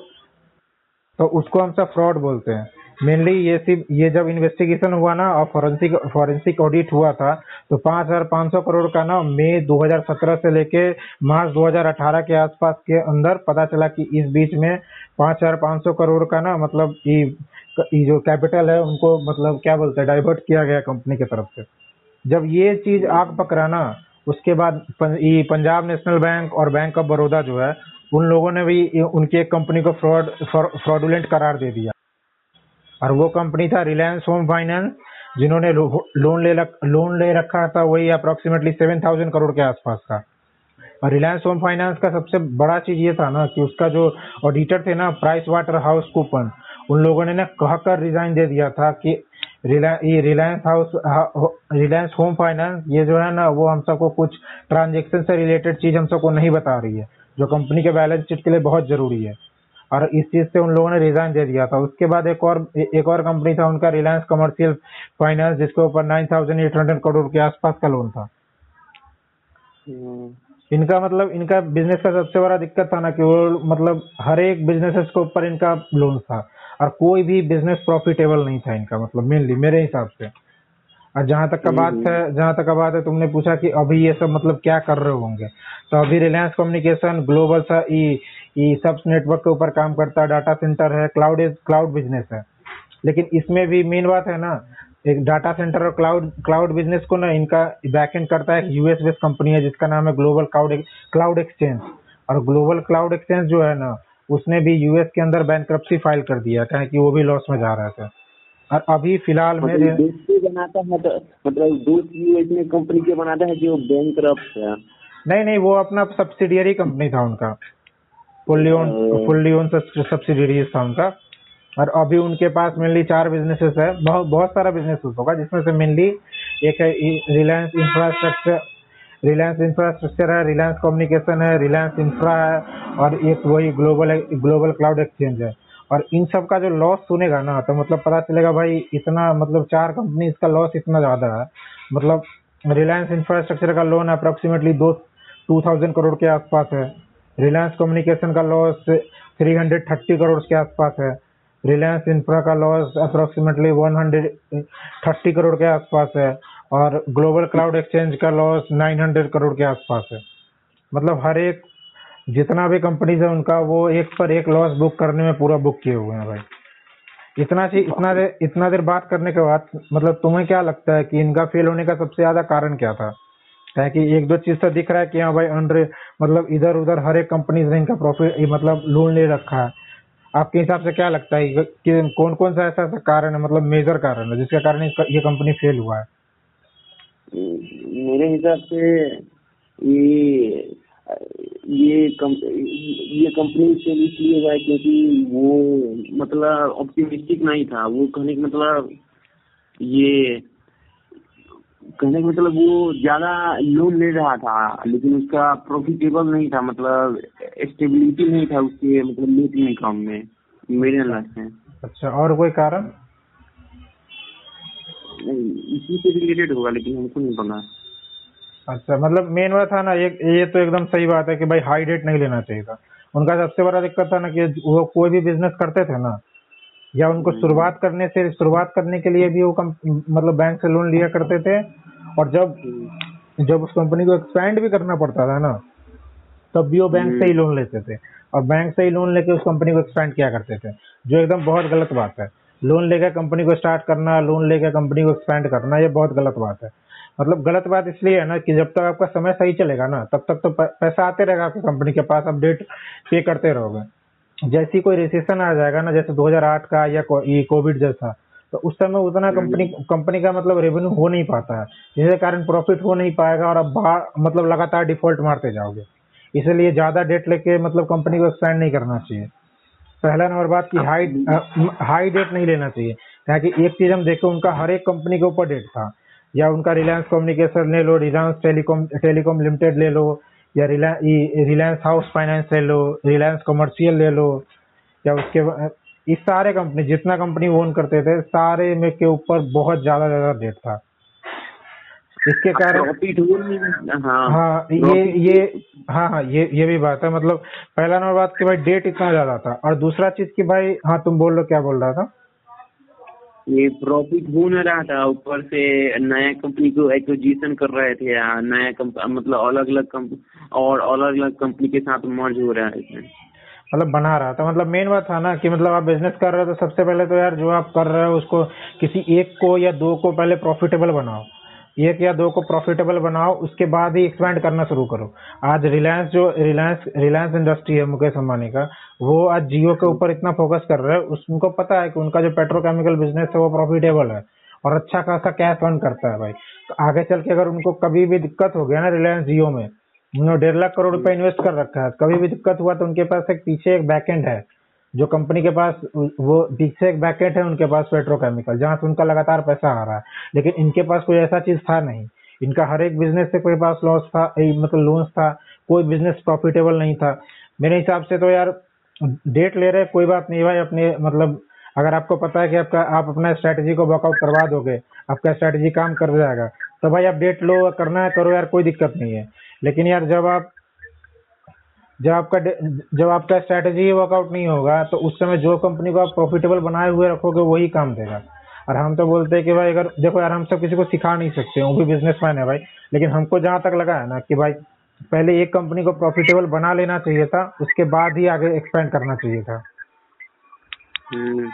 S1: तो उसको हम सब फ्रॉड बोलते हैं। मेनली ये सिर्फ़, ये जब इन्वेस्टिगेशन हुआ ना, और फॉरेंसिक फॉरेंसिक ऑडिट हुआ था तो पाँच हज़ार पाँच सौ करोड़ का ना मई 2017 से लेके मार्च 2018 के आसपास के अंदर पता चला कि इस बीच में पाँच हज़ार पाँच सौ करोड़ का ना मतलब ये जो कैपिटल है, उनको मतलब क्या बोलते हैं डाइवर्ट किया गया कंपनी की तरफ़ से। जब ये चीज़ आग पकड़ा ना, उसके बाद ये पंजाब नेशनल बैंक और बैंक ऑफ़ बड़ौदा जो है, उन लोगों ने भी उनकी एक कंपनी को फ्रॉड फ्रॉडुलेंट करार दे दिया। और वो कंपनी था रिलायंस होम फाइनेंस जिन्होंने लोन ले लोन ले रखा था वही अप्रोक्सीमेटली सेवन थाउज़ेंड करोड़ के आसपास का। और रिलायंस होम फाइनेंस का सबसे बड़ा चीज़ ये था ना कि उसका जो ऑडिटर थे ना प्राइस वाटर हाउस कूपन उन लोगों ने ना कहकर रिजाइन दे दिया था कि ये Reliance house Reliance home finance ये जो है ना, वो हम सबको कुछ ट्रांजेक्शन से रिलेटेड चीज़ हम सबको नहीं बता रही है, जो कंपनी के बैलेंस शीट के लिए बहुत ज़रूरी है। और इस चीज़ से उन लोगों ने रिजाइन दे दिया था। उसके बाद एक और एक और कंपनी था उनका रिलायंस कमर्शियल फाइनेंस जिसके ऊपर nine thousand eight hundred crore के आसपास का लोन था। हम्म। इनका मतलब इनका बिज़नेस का सबसे बड़ा दिक्कत था ना कि वो मतलब हर एक बिज़नेस के ऊपर इनका लोन था। और कोई भी बिज़नेस प्रॉफिटेबल नहीं था इनका मतलब मेनली मेरे हिसाब से। और जहाँ तक का बात हम्म। है जहाँ तक का बात है तुमने पूछा कि अभी ये सब मतलब क्या कर रहे होंगे। तो अभी रिलायंस कम्युनिकेशन ग्लोबल सा ई ई सब नेटवर्क के ऊपर काम करता है डाटा सेंटर है क्लाउड क्लाउड बिज़नेस है। लेकिन इसमें भी मेन बात है ना एक डाटा सेंटर और क्लाउड क्लाउड बिज़नेस को ना इनका बैकएंड करता है यूएस बेस्ड कंपनी है जिसका नाम है ग्लोबल क्लाउड क्लाउड एक्सचेंज और ग्लोबल क्लाउड एक्सचेंज जो है ना उसने भी यूएस के अंदर बैंक फ़ाइल कर दिया क्या कि वो भी लॉस में जा रहा था। और अभी फ़िलहाल में
S2: मतलब बनाता है तो मतलब यूएस में कंपनी के बनाता है जो बैंक है?
S1: नहीं नहीं वो अपना सब्सिडियरी कंपनी था उनका। Fully own fully own subsidiary था उनका और अभी उनके पास मेनली चार बिजनेसेस है। बहुत बहुत सारा बिज़नेस होगा जिसमें से मेनली एक है रिलायंस इंफ्रास्ट्रक्चर रिलायंस इंफ्रास्ट्रक्चर है रिलायंस कम्युनिकेशन है रिलायंस इंफ्रा है और एक वही ग्लोबल ग्लोबल क्लाउड एक्सचेंज है। और इन सब का जो लॉस सुनेगा ना तो मतलब पता चलेगा भाई इतना मतलब चार कंपनी का लॉस इतना ज़्यादा है। मतलब रिलायंस इंफ्रास्ट्रक्चर का लोन अप्रोक्सीमेटली दो टू थाउज़ेंड करोड़ के आसपास है। रिलायंस कम्युनिकेशन का loss three hundred thirty crore के आसपास है। रिलायंस इंफ्रा का loss approximately one hundred thirty crore के आसपास है और ग्लोबल क्लाउड एक्सचेंज का लॉस नाइन हंड्रेड करोड़ के आसपास है। मतलब हर एक, जितना भी कंपनीज़ है उनका वो एक पर एक लॉस बुक करने में पूरा बुक किए हुए हैं भाई। इतना चीज़ इतना देर इतना देर बात करने के बाद मतलब तुम्हें क्या लगता है कि इनका फेल होने का सबसे ज़्यादा कारण क्या था? है कि एक दो चीज़ तो दिख रहा है कि हाँ भाई अंडर मतलब इधर उधर हर एक कंपनी ने इनका प्रॉफिट मतलब लोन ले रखा है। आपके हिसाब से क्या लगता है कि कौन कौन सा ऐसा कारण है मतलब मेजर कारण है जिसके कारण ये कंपनी फेल हुआ है?
S2: मेरे हिसाब से ये ये कम, ये कंपनी फेल इसलिए हुआ है क्योंकि वो मतलब ऑप्टिमिस्टिक नहीं था। वो कहने का मतलब ये कहने का मतलब वो ज़्यादा लोन ले रहा था लेकिन उसका प्रॉफिटेबल नहीं था मतलब स्टेबिलिटी नहीं था उसके मतलब नेट इनकम में मेरे अंदर से
S1: अच्छा और कोई कारण?
S2: इसी से रिलेटेड होगा लेकिन हमको नहीं पता।
S1: अच्छा मतलब मेन बात था ना ये ये तो एकदम सही बात है कि भाई हाई डेट नहीं लेना चाहिए था। उनका सबसे बड़ा दिक्कत था ना कि वो कोई भी बिज़नेस करते थे ना या उनको
S2: हम्म।
S1: शुरुआत करने से शुरुआत करने के लिए भी वो कम, मतलब बैंक से लोन लिया करते थे और जब जब उस कंपनी को एक्सपेंड भी करना पड़ता था ना तब भी वो बैंक से ही
S2: हम्म।
S1: लोन लेते थे। और बैंक से ही लोन लेके उस कंपनी को एक्सपेंड किया करते थे जो एकदम बहुत गलत बात है। लोन लेकर कंपनी को स्टार्ट करना लोन लेकर कंपनी को एक्सपेंड करना ये बहुत गलत बात है। मतलब गलत बात इसलिए है ना कि जब तक आपका समय सही चलेगा ना तब तक तो पैसा आते रहेगा आपकी कंपनी के पास आप डेट पे करते रहोगे। जैसी कोई रिसेशन आ जाएगा ना जैसे 2008 का या ये कोविड जैसा तो उस समय उतना कंपनी कंपनी का मतलब रेवेन्यू हो नहीं पाता है जिसके कारण प्रॉफिट हो नहीं पाएगा और बाहर मतलब लगातार डिफ़ॉल्ट मारते जाओगे। इसलिए ज़्यादा डेट लेके मतलब कंपनी को एक्सपेंड नहीं करना चाहिए। पहला नंबर बात की हाई हाई डेट नहीं लेना चाहिए। ताकि एक चीज़ हम देखें उनका हर एक कंपनी के ऊपर डेट था। या उनका रिलायंस कम्युनिकेशन ले लो रिलायंस टेलीकॉम टेलीकॉम लिमिटेड ले लो या रिलायंस हाउस फाइनेंस ले लो रिलायंस कमर्शियल ले लो या उसके इस सारे कंपनी जितना कंपनी ओन करते थे सारे में के ऊपर बहुत ज़्यादा ज़्यादा डेट था। इसके कारण
S2: हो हाँ।
S1: हाँ ये ये हाँ हाँ ये ये भी बात है। मतलब पहला नंबर बात कि भाई डेट इतना ज़्यादा था। और दूसरा चीज़ कि भाई हाँ तुम बोल लो क्या बोल रहा था?
S2: ये प्रॉफिट हो ना रहा था, ऊपर से नया कंपनी को एक्विजिशन कर रहे थे, या नया मतलब अलग अलग और अलग अलग कंपनी के साथ मर्ज हो रहा है इसमें।
S1: मतलब बना रहा था। मतलब मेन बात था ना कि मतलब आप बिज़नेस कर रहे हो तो सबसे पहले तो यार जो आप कर रहे हो उसको किसी एक को या दो को पहले प्रॉफिटेबल बनाओ। एक या दो को प्रॉफिटेबल बनाओ, उसके बाद ही एक्सपेंड करना शुरू करो। आज रिलायंस जो रिलायंस रिलायंस इंडस्ट्री है, मुकेश अंबानी का, वो आज जियो के ऊपर इतना फोकस कर रहा है उस- उनको पता है कि उनका जो पेट्रोकेमिकल बिज़नेस है, वो प्रॉफिटेबल है और अच्छा खासा कैश अर्न करता है भाई। तो आगे चल के अगर उनको कभी भी दिक्कत हो गया ना रिलायंस जियो में, उन्होंने डेढ़ लाख करोड़ रुपए इन्वेस्ट कर रखा है। कभी भी दिक्कत हुआ तो उनके पास एक पीछे एक बैकएंड है। जो कंपनी के पास, वो पीछे एक बैकएंड है, उनके पास पेट्रोकेमिकल, जहाँ से उनका लगातार पैसा आ रहा है। लेकिन इनके पास कोई ऐसा चीज़ था नहीं। इनका हर एक बिज़नेस से कोई पास लॉस था मतलब लोन्स था, कोई बिज़नेस प्रॉफिटेबल नहीं था। मेरे हिसाब से तो यार डेट ले रहे कोई बात नहीं भाई, अपने मतलब अगर आपको पता है कि आपका, आप अपना स्ट्रेटजी को वर्कआउट करवा दोगे, आपका स्ट्रेटजी काम कर जाएगा। तो भाई, आप डेट लो, करना है, करो यार, कोई दिक्कत नहीं है। लेकिन यार, जब आप जब आपका जब आपका स्ट्रेटजी वर्कआउट नहीं होगा तो उस समय जो कंपनी को आप प्रॉफिटेबल बनाए हुए रखोगे वही काम देगा। और हम तो बोलते हैं कि भाई अगर देखो यार हम सब किसी को सिखा नहीं सकते वो भी बिजनेसमैन है भाई। लेकिन हमको जहाँ तक लगा है ना कि भाई पहले एक कंपनी को प्रॉफिटेबल बना लेना चाहिए था उसके बाद ही आगे एक्सपेंड करना चाहिए था।
S2: हम्म,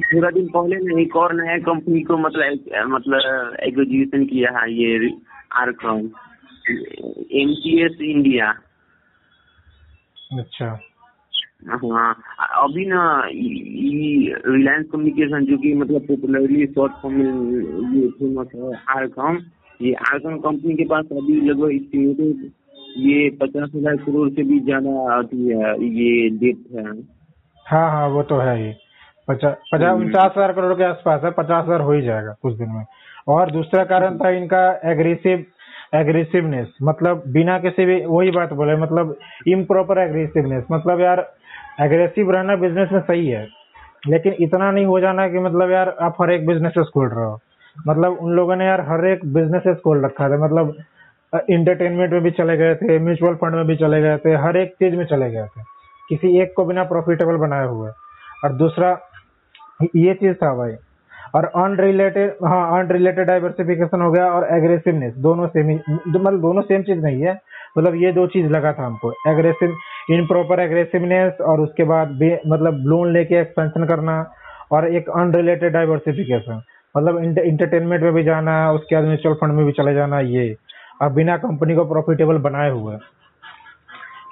S2: थोड़ा दिन पहले ना एक और नया कंपनी को मतलब मतलब एक्विजिशन किया है ये आरकॉम एम इंडिया
S1: अच्छा।
S2: हाँ अभी ना रिलायंस कम्युनिकेशन जो कि मतलब पॉपुलरली शॉर्ट फॉर्म में ये फ़ेमस है आरकॉम ये आरकॉम कंपनी के पास अभी लगभग एस्टिमेटेड ये पचास हज़ार करोड़ से भी ज़्यादा आती है ये डेट है।
S1: हाँ हाँ वो तो है ही। पचास पचास
S2: हम्म।
S1: उनचास हज़ार करोड़ के आसपास है पचास हज़ार हो ही जाएगा कुछ दिन में। और दूसरा कारण था इनका एग्रेसिव एग्रेसिवनेस मतलब बिना किसी भी, वही बात बोले मतलब इम्प्रॉपर एग्रेसिवनेस मतलब यार एग्रेसिव रहना बिज़नेस में सही है, लेकिन इतना नहीं हो जाना कि मतलब यार आप हर एक बिजनेसेस खोल रहे हो। मतलब उन लोगों ने यार हर एक बिजनेसेस खोल रखा था। मतलब इंटरटेनमेंट में भी चले गए थे म्यूचुअल फंड में भी चले गए थे, हर एक चीज़ में चले गए थे। किसी एक को बिना प्रॉफिटेबल बनाए हुए। और दूसरा, ये चीज़ था भाई और अनरिलेटेड हाँ अनरिलेटेड डाइवर्सिफिकेशन हो गया और एग्रेसिवनेस दोनों सेम ही मतलब दोनों सेम चीज़ नहीं है। मतलब ये दो चीज़ लगा था हमको एग्रेसिव इन प्रॉपर एग्रेसिवनेस और उसके बाद मतलब लोन लेके एक्सपेंशन करना और एक अनरिलेटेड डाइवर्सिफिकेशन मतलब इंटरटेनमेंट में भी जाना, उसके बाद म्यूचुअल फंड में भी चले जाना, ये। और बिना कंपनी को प्रॉफिटेबल बनाए हुए।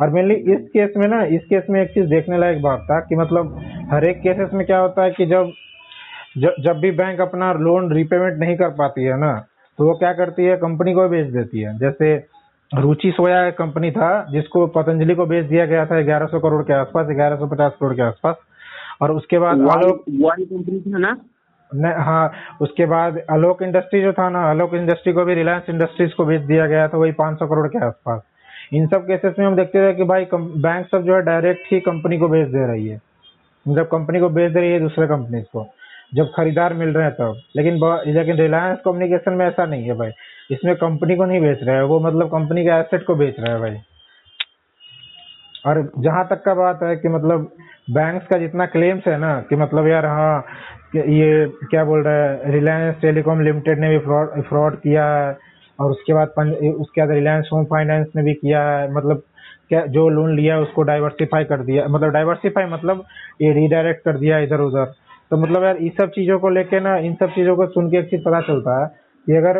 S1: और मेनली इस केस में ना, इस केस में एक चीज़ देखने लायक बात था कि मतलब हर एक केसेस में क्या होता है कि जब जब जब भी बैंक अपना लोन रिपेमेंट नहीं कर पाती है ना तो वो क्या करती है? कंपनी को बेच देती है। जैसे रुचि सोया एक कंपनी था जिसको पतंजलि को बेच दिया गया था 1100 करोड़ के आसपास 1150 करोड़ के आसपास। और उसके बाद आलोक
S2: वाली कंपनी था ना?
S1: न, हाँ उसके बाद आलोक इंडस्ट्री जो था ना आलोक इंडस्ट्री को भी रिलायंस इंडस्ट्रीज़ को बेच दिया गया था वही 500 करोड़ के आसपास। इन सब केसेस में हम देखते थे कि भाई बैंक सब जो है डायरेक्ट ही कंपनी को बेच दे रही है। जब कंपनी को बेच दे रही है दूसरे कंपनीज़ को। जब खरीदार मिल रहे हैं तब। लेकिन लेकिन रिलायंस कम्युनिकेशन में ऐसा नहीं है भाई। इसमें कंपनी को नहीं बेच रहा है, वो मतलब कंपनी के एसेट को बेच रहा है भाई। और जहाँ तक का बात है कि मतलब बैंक्स का जितना क्लेम्स है ना, कि मतलब यार हाँ ये क्या बोल रहा है रिलायंस टेलीकॉम लिमिटेड ने भी फ्रॉड फ्रॉड किया है, और उसके बाद उसके बाद रिलायंस होम फाइनेंस ने भी किया है मतलब क्या, जो लोन लिया उसको डाइवर्सिफाई कर दिया मतलब डाइवर्सिफाई मतलब ये रिडायरेक्ट कर दिया इधर उधर तो मतलब यार, इस सब चीज़ों को लेके ना, इन सब चीज़ों को सुन के एक चीज़ पता चलता है। कि अगर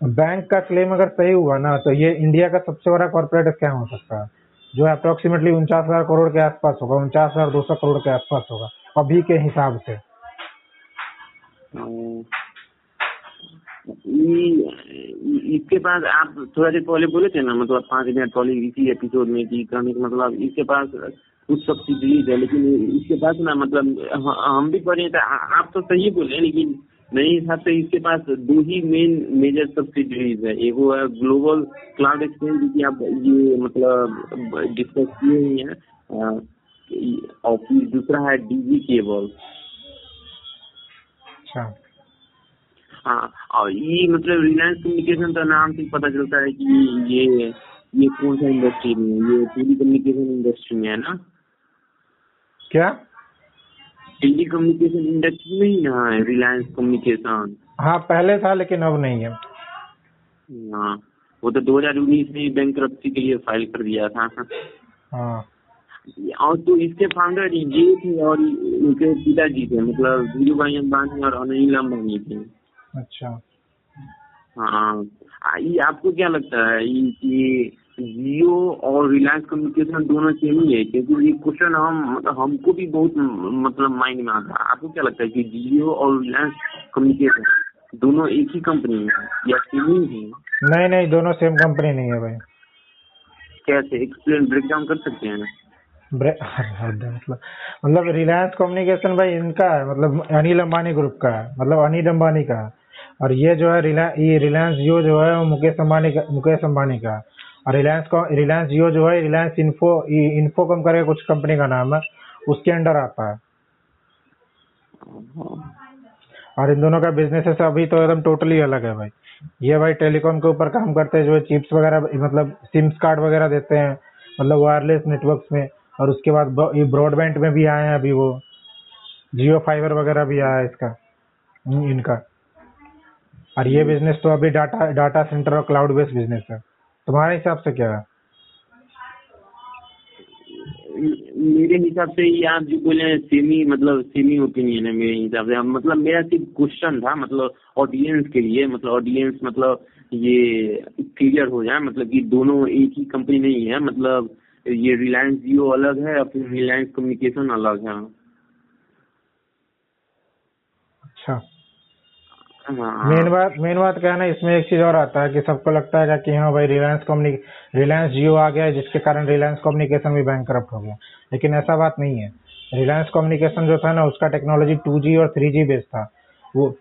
S1: बैंक का क्लेम अगर सही हुआ ना तो ये इंडिया का सबसे बड़ा कॉर्पोरेट स्कैम हो सकता है। जो अप्रोक्सीमेटली उनचास हज़ार करोड़ के आसपास होगा, उनचास हज़ार दो सौ करोड़ के आसपास होगा, अभी के हिसाब से।
S2: इसके पास आप थोड़ा देर पहले बोले थे ना मतलब पाँच मिनट पहले इसी एपिसोड में कि कहने मतलब इसके पास कुछ सब्सिडीज है लेकिन इसके पास ना मतलब हम भी पढ़े थे आप तो सही बोले, लेकिन मेरे हिसाब से इसके पास दो ही मेन मेजर सब्सिडरीज है। एक वो है ग्लोबल क्लाउड एक्सचेंज की आप ये मतलब डिस्कस किए ही हैं और दूसरा है डीजी केबल
S1: अच्छा।
S2: हाँ और ये मतलब रिलायंस कम्युनिकेशन का नाम से पता चलता है कि ये ये कौन सा इंडस्ट्री में है? ये टेली कम्युनिकेशन इंडस्ट्री में है ना?
S1: क्या?
S2: टेली कम्युनिकेशन इंडस्ट्री में ही ना है रिलायंस कम्युनिकेशन।
S1: हाँ पहले था लेकिन अब नहीं है।
S2: हाँ वो तो 2019 में बैंक के लिए फ़ाइल कर दिया था।
S1: हाँ।
S2: और तो इसके फाउंडर ये थे और उनके पिताजी थे मतलब धीरू भाई अंबानी और अनिल अंबानी थे।
S1: अच्छा।
S2: हाँ। ये आपको क्या लगता है कि जियो और रिलायंस कम्युनिकेशन दोनों सेम ही है? क्योंकि ये क्वेश्चन हम मतलब हमको भी बहुत मतलब माइंड में आता है। आपको क्या लगता है कि जियो और रिलायंस कम्युनिकेशन दोनों एक ही कंपनी है या सेम ही है?
S1: नहीं नहीं दोनों सेम कंपनी नहीं है भाई।
S2: कैसे? एक्सप्लेन ब्रेक डाउन कर सकते हैं
S1: मतलब मतलब रिलायंस कम्युनिकेशन भाई इनका है मतलब अनिल अंबानी ग्रुप का है मतलब अनिल अंबानी का है। और ये जो है ये रिलायंस जियो जो है वो मुकेश अंबानी का, मुकेश अंबानी का। और रिलायंस का, रिलायंस जियो जो है, रिलायंस इन्फो इन्फोकम करके कुछ कंपनी का नाम है, उसके अंडर आता है। और इन दोनों का बिज़नेस है अभी तो एकदम टोटली अलग है भाई। ये भाई टेलीकॉम के ऊपर काम करते हैं, जो चिप्स वगैरह मतलब सिम्स कार्ड वगैरह देते हैं मतलब वायरलेस नेटवर्क्स में। और उसके बाद ये ब्रॉडबैंड में भी आए हैं अभी वो। जियो फाइबर वगैरह भी आया है इसका इनका। और ये बिज़नेस तो अभी डाटा डाटा सेंटर और क्लाउड बेस्ड बिज़नेस है। तुम्हारे हिसाब से क्या है?
S2: मेरे हिसाब से ये आप जो बोले सेमी मतलब सेमी ओपिनियन है मेरे हिसाब से। मतलब मेरा सिर्फ़ क्वेश्चन था मतलब ऑडियंस के लिए मतलब ऑडियंस मतलब ये क्लियर हो जाए मतलब कि दोनों एक ही कंपनी नहीं है मतलब ये रिलायंस जियो अलग है और फिर रिलायंस कम्युनिकेशन अलग है।
S1: अच्छा। मेन बात मेन बात क्या है ना इसमें एक चीज़ और आता है कि सबको लगता है कि हाँ भाई रिलायंस कंपनी रिलायंस जियो आ गया है जिसके कारण रिलायंस कम्युनिकेशन भी बैंक करप्ट हो गया। लेकिन ऐसा बात नहीं है। रिलायंस कम्युनिकेशन जो था ना उसका टेक्नोलॉजी टू जी और थ्री जी बेस्ड था। वो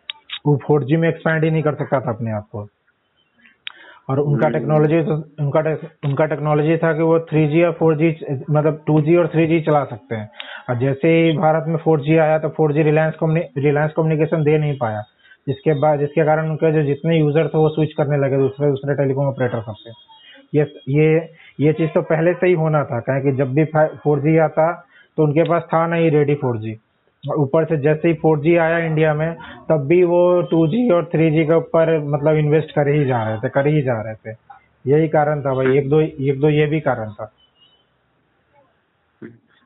S1: वो फोर जी में एक्सपैंड ही नहीं कर सकता था अपने आप को। और उनका टेक्नोलॉजी तो उनका उनका टेक्नोलॉजी था कि वो थ्री जी और फोर जी मतलब टू जी और थ्री जी चला सकते हैं। और जैसे ही भारत में फोर जी आया तो four G Reliance Reliance communication दे नहीं पाया। जिसके बाद, जिसके कारण उनके जो जितने यूज़र थे वो स्विच करने लगे, दूसरे दूसरे टेलीकॉम ऑपरेटर सबसे। ये ये ये चीज़ तो पहले से ही होना था। कहें कि जब भी फोर आता तो उनके पास था नहीं रेडी फोर ऊपर से जैसे ही फोर आया इंडिया में, तब भी वो टू और थ्री जी के ऊपर मतलब इन्वेस्ट कर ही जा रहे थे, कर ही जा रहे थे। यही कारण था भाई। एक दो एक दो ये भी कारण था।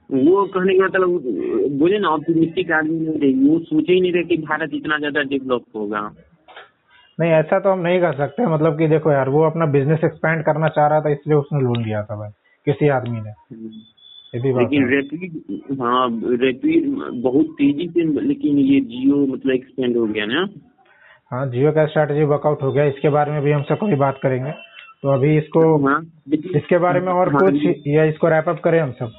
S2: वो कहने का मतलब बोले ना ऑप्टिमिस्टिक आदमी नहीं रहे वो सोचे ही नहीं रहे कि भारत इतना ज़्यादा डेवलप होगा।
S1: नहीं ऐसा तो हम नहीं कर सकते। मतलब कि देखो यार वो अपना बिज़नेस एक्सपेंड करना चाह रहा था इसलिए उसने लोन लिया था भाई किसी आदमी ने।
S2: लेकिन रैपिड हाँ रैपिड बहुत तेज़ी से लेकिन ये जियो मतलब एक्सपेंड हो गया ना।
S1: हाँ जियो का स्ट्रैटेजी वर्कआउट हो गया। इसके बारे में भी हम सब कभी बात करेंगे। तो अभी इसको हाँ, इसके बारे में और हाँ, कुछ या इसको रैप अप करें हम सब?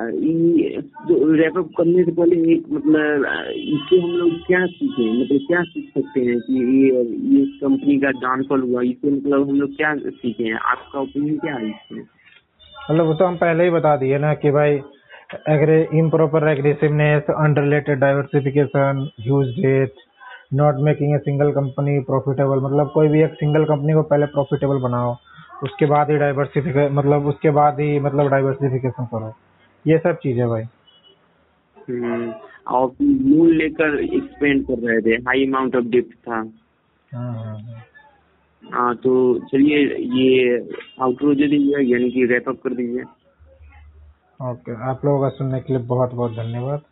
S2: ये जो रैपअप करने से पहले एक मतलब इससे हम लोग क्या सीखे? मतलब क्या सीख सकते हैं कि ये ये कंपनी का डाउनफॉल हुआ, इससे मतलब हम लोग क्या सीखे? हैं आपका ओपिनियन क्या है इसमें?
S1: मतलब वो तो हम पहले ही बता दिए ना कि भाई Agre improper aggressiveness unrelated diversification huge debt not making a single company profitable मतलब कोई भी एक सिंगल कंपनी को पहले प्रॉफिटेबल बनाओ, उसके बाद ही डाइवर्सिफिके मतलब उसके बाद ही मतलब डाइवर्सिफिकेशन करो। ये सब चीज़ें भाई।
S2: हम्म, और मूल लेकर एक्सपेंड कर रहे थे हाई अमाउंट ऑफ़ डेप्ट था।
S1: हाँ हाँ हाँ।
S2: हाँ तो चलिए ये आउटरो दे दीजिए यानी कि रैपअप कर दीजिए।
S1: ओके आप लोगों का सुनने के लिए बहुत बहुत धन्यवाद।